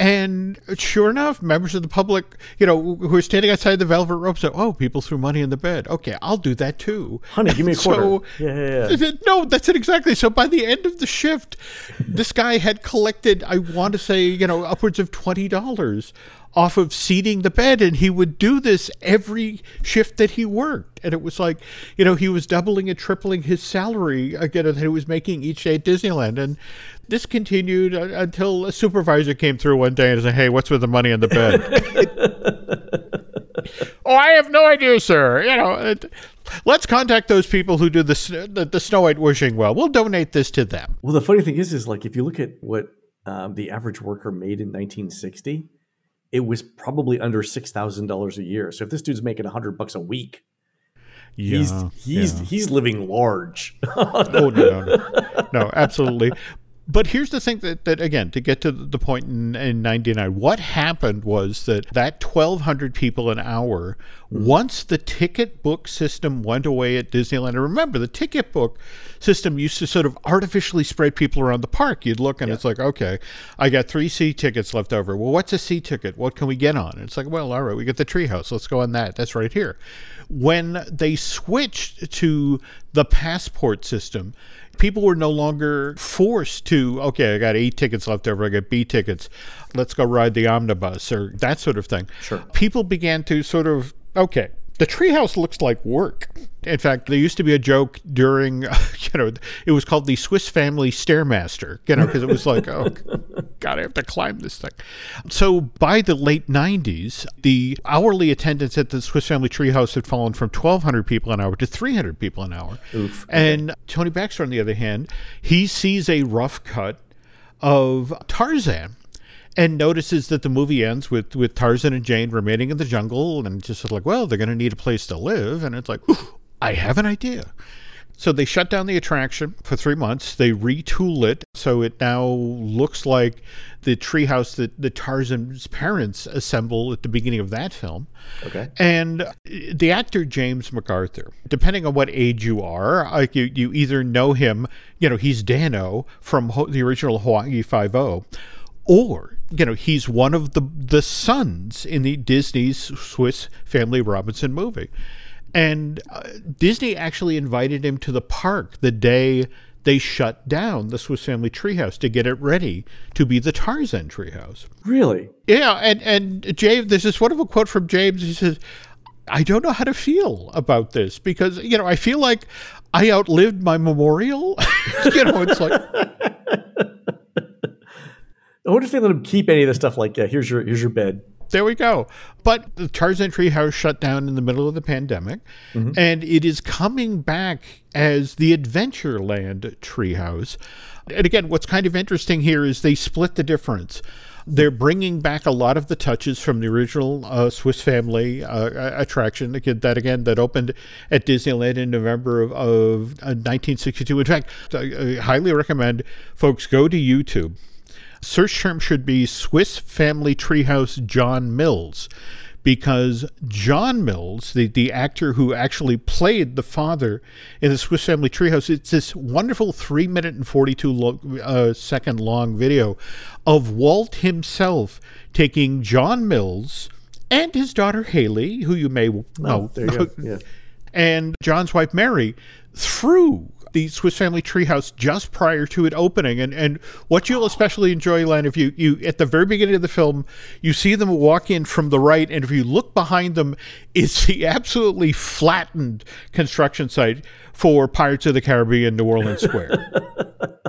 Speaker 2: And sure enough, members of the public, you know, who are standing outside the velvet rope said, oh, "Oh, people threw money in the bed. Okay, I'll do that too."
Speaker 1: Honey, give me a *laughs* quarter. So, yeah, yeah, yeah.
Speaker 2: No, that's it exactly. So by the end of the shift, this guy had collected, I want to say, you know, upwards of twenty dollars off of seating the bed and he would do this every shift that he worked. And it was like you know he was doubling and tripling his salary again that he was making each day at disneyland. And this continued uh, until a supervisor came through one day and said hey what's with the money in the bed? *laughs* Oh i have no idea sir. You know it, let's contact those people who do the, the, the snow white wishing well. We'll donate this to them.
Speaker 1: Well the funny thing is is like if you look at what um, the average worker made in 1960 it was probably under six thousand dollars a year. So if this dude's making a hundred bucks a week, yeah, he's he's yeah. he's living large.
Speaker 2: oh no, no, no, no, absolutely. But here's the thing that, that again, to get to the point in, in 99, what happened was that that 1,200 people an hour, mm-hmm. once the ticket book system went away at Disneyland, and remember, the ticket book system used to sort of artificially spread people around the park. You'd look and it's like, okay, I got three C tickets left over. Well, what's a C ticket? What can we get on? And it's like, well, all right, we get the treehouse. Let's go on that. That's right here. When they switched to the passport system, people were no longer forced to, okay, I got eight tickets left over, I got B tickets, let's go ride the omnibus or that sort of thing.
Speaker 1: Sure.
Speaker 2: People began to sort of, okay, the treehouse looks like work. In fact, there used to be a joke during, *laughs* you know, it was called the Swiss Family Stairmaster, you know, because it was like, oh, God, I have to climb this thing. So by the late 90s, the hourly attendance at the Swiss Family Treehouse had fallen from 1,200 people an hour to 300 people an hour.
Speaker 1: Oof.
Speaker 2: And Tony Baxter, on the other hand, he sees a rough cut of Tarzan and notices that the movie ends with, with Tarzan and Jane remaining in the jungle and just like, well, they're going to need a place to live. And it's like, "Ooh, I have an idea. So they shut down the attraction for three months. They retool it so it now looks like the treehouse that the Tarzan's parents assemble at the beginning of that film.
Speaker 1: Okay.
Speaker 2: And uh, the actor James MacArthur, depending on what age you are, like you, you either know him, you know, he's Danno from Ho- the original Hawaii Five O, or you know he's one of the the sons in the Disney's Swiss Family Robinson movie. And uh, Disney actually invited him to the park the day they shut down the Swiss Family Treehouse to get it ready to be the Tarzan Treehouse.
Speaker 1: Really?
Speaker 2: Yeah, and and James, there's this wonderful quote from James. He says, "I don't know how to feel about this because you know I feel like I outlived my memorial. *laughs* you know, it's like *laughs*
Speaker 1: I wonder if they let him keep any of the stuff like, yeah, here's your here's your bed.
Speaker 2: there we go. But the Tarzan Treehouse shut down in the middle of the pandemic, and it is coming back as the Adventureland Treehouse. And again, what's kind of interesting here is they split the difference. They're bringing back a lot of the touches from the original uh, Swiss Family uh, attraction again, that again that opened at Disneyland in November of, of uh, 1962. In fact, I, I highly recommend folks go to YouTube search term should be Swiss Family Treehouse John Mills because John Mills, the, the actor who actually played the father in the Swiss Family Treehouse, it's this wonderful three minute and 42 lo- uh, second long video of Walt himself taking John Mills and his daughter Hayley, who you may know,
Speaker 1: Oh, there you go. *laughs* Yeah.
Speaker 2: and John's wife Mary through the Swiss Family Treehouse just prior to it opening. And and what you'll especially enjoy, Len, if you you at the very beginning of the film, you see them walk in from the right, and if you look behind them, it's the absolutely flattened construction site for Pirates of the Caribbean New Orleans Square. *laughs*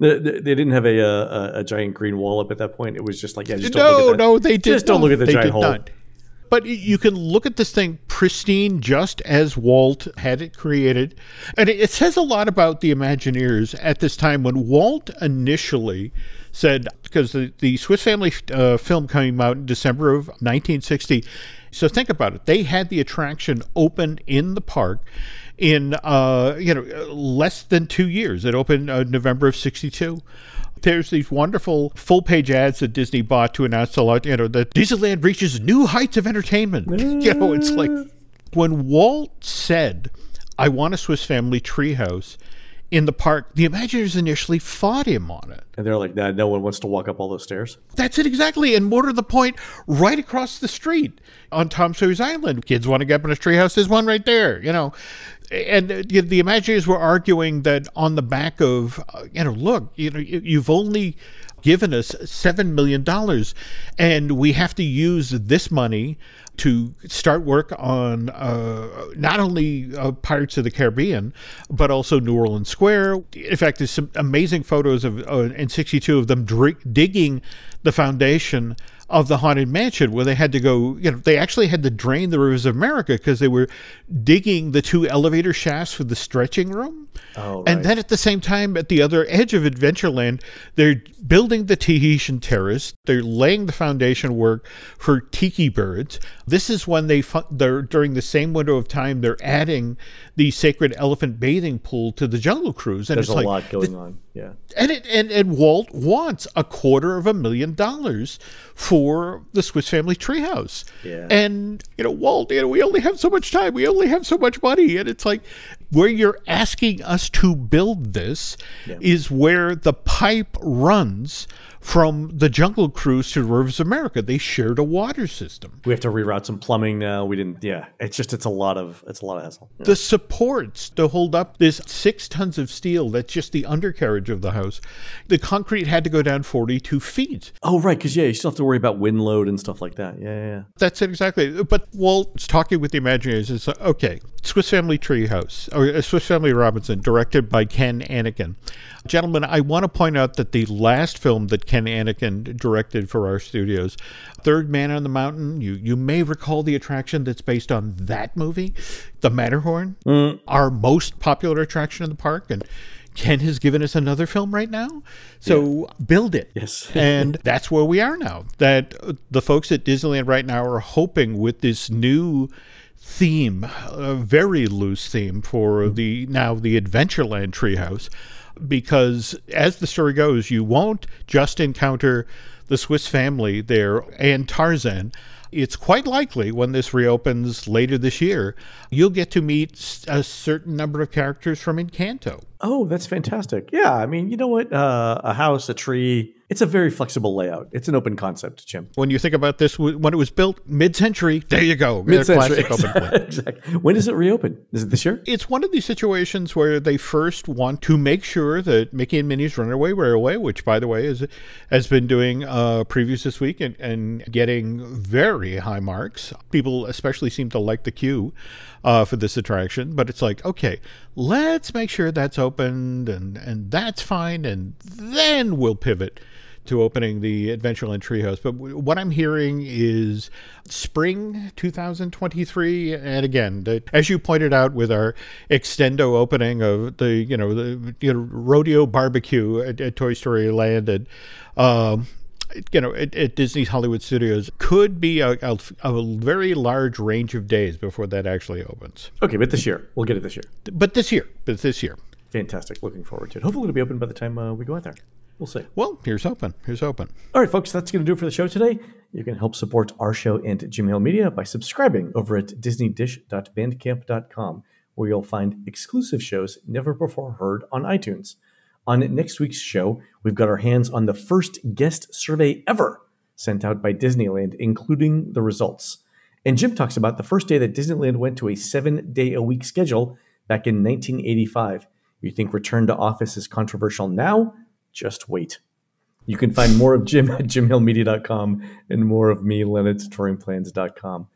Speaker 1: The, the- they didn't have a, uh, a a giant green wall up at that point. It was just like, yeah, just don't
Speaker 2: no,
Speaker 1: look at that.
Speaker 2: no, they did
Speaker 1: Just don't look at the giant hole.
Speaker 2: not. But you can look at this thing pristine, just as Walt had it created, and it, says a lot about the Imagineers at this time when Walt initially said because the, the Swiss Family uh, film came out in December of 1960. So think about it. They had the attraction open in the park in uh, you know less than two years. It opened uh, November of '62. There's these wonderful full page ads that Disney bought to announce a lot, you know, that Disneyland reaches new heights of entertainment. *laughs* you know, it's like when Walt said, I want a Swiss family treehouse in the park, the Imagineers initially fought him on it.
Speaker 1: And they're like, nah, no one wants to walk up all those stairs.
Speaker 2: That's it exactly. And more to the point, right across the street on Tom Sawyer's Island, kids want to get up in a treehouse. There's one right there, you know. And the Imagineers were arguing that on the back of, uh, you know, look, you know, you- you've only given us seven million dollars, and we have to use this money to start work on uh, not only uh, Pirates of the Caribbean, but also New Orleans Square. In fact, there's some amazing photos of uh, in '62 of them digging the foundation of the haunted mansion where they had to go you know they actually had to drain the rivers of america because they were digging the two elevator shafts for the stretching room
Speaker 1: Oh,
Speaker 2: And then at the same time, at the other edge of Adventureland, they're building the Tahitian terrace. They're laying the foundation work for tiki birds. This is when they fu- they're during the same window of time they're adding the sacred elephant bathing pool to the Jungle Cruise. And
Speaker 1: There's
Speaker 2: it's
Speaker 1: a
Speaker 2: like,
Speaker 1: lot going on. Yeah.
Speaker 2: and it and, and Walt wants a quarter of a million dollars for the Swiss Family Treehouse.
Speaker 1: Yeah.
Speaker 2: And you know, Walt, you know, we only have so much time. We only have so much money, and it's like where you're asking us to build this is where the pipe runs from the Jungle Cruise to Rivers of America. They shared a water system.
Speaker 1: We have to reroute some plumbing now. We didn't. Yeah. It's just it's a lot of it's a lot of hassle. Yeah.
Speaker 2: The supports to hold up this six tons of steel, that's just the undercarriage of the house. The concrete had to go down 42 feet.
Speaker 1: Oh, right. Because yeah, you still have to worry about wind load and stuff like that. Yeah, yeah. yeah.
Speaker 2: That's it exactly. But Walt's talking with the Imagineers is okay. Swiss Family Treehouse, or uh, Swiss Family Robinson, directed by Ken Annakin. Gentlemen, I want to point out that the last film that Ken Annakin directed for our studios, Third Man on the Mountain, you, you may recall the attraction that's based on that movie, The Matterhorn, our most popular attraction in the park. And Ken has given us another film right now. So build it.
Speaker 1: Yes. *laughs*
Speaker 2: and that's where we are now. That the folks at Disneyland right now are hoping with this new theme, a very loose theme for mm-hmm. the now the Adventureland Treehouse, because as the story goes, you won't just encounter the Swiss family there and Tarzan. It's quite likely when this reopens later this year, you'll get to meet a certain number of characters from Encanto.
Speaker 1: Oh, that's fantastic. Yeah, I mean, you know what? Uh, a house, a tree. It's a very flexible layout. It's an open concept, Jim.
Speaker 2: When you think about this, when it was built mid-century, there you go,
Speaker 1: Mid-century.
Speaker 2: open *laughs*
Speaker 1: exactly. When does it reopen? Is it this year?
Speaker 2: It's one of these situations where they first want to make sure that Mickey and Minnie's Runaway Railway, which by the way is has been doing uh, previews this week and, and getting very high marks. People especially seem to like the queue uh, for this attraction, but it's like okay, let's make sure that's opened and and that's fine, and then we'll pivot to opening the Adventureland Treehouse. But w- what I'm hearing is spring 2023, and again, the, as you pointed out with our extendo opening of the you know the you know, rodeo barbecue at, at Toy Story Land and. Um, you know, at, at Disney's Hollywood Studios could be a, a, a very large range of days before that actually opens.
Speaker 1: Okay, but this year. We'll get it this year.
Speaker 2: But this year, but this year.
Speaker 1: Fantastic. Looking forward to it. Hopefully, it'll be open by the time uh, we go out there. We'll see.
Speaker 2: Well, here's open. Here's open.
Speaker 1: All right, folks, that's going to do it for the show today. You can help support our show and Jim Hill Media by subscribing over at disneydish.bandcamp.com, where you'll find exclusive shows never before heard on iTunes. On next week's show, we've got our hands on the first guest survey ever sent out by Disneyland, including the results. And Jim talks about the first day that Disneyland went to a seven day a week schedule back in 1985. You think return to office is controversial now? Just wait. You can find more of Jim *laughs* at jimhillmedia.com and more of me, Len, at touringplans.com.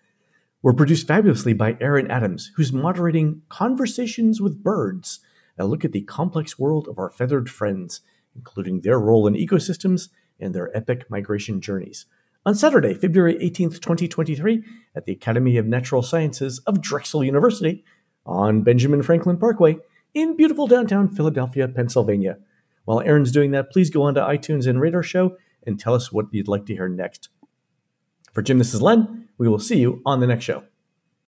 Speaker 1: We're produced fabulously by Aaron Adams, who's moderating Conversations with Birds, a look at the complex world of our feathered friends, including their role in ecosystems and their epic migration journeys. On Saturday, February 18th, 2023, at the Academy of Natural Sciences of Drexel University on Benjamin Franklin Parkway in beautiful downtown Philadelphia, Pennsylvania. While Aaron's doing that, please go on to iTunes and our show and tell us what you'd like to hear next. For Jim, this is Len. We will see you on the next show.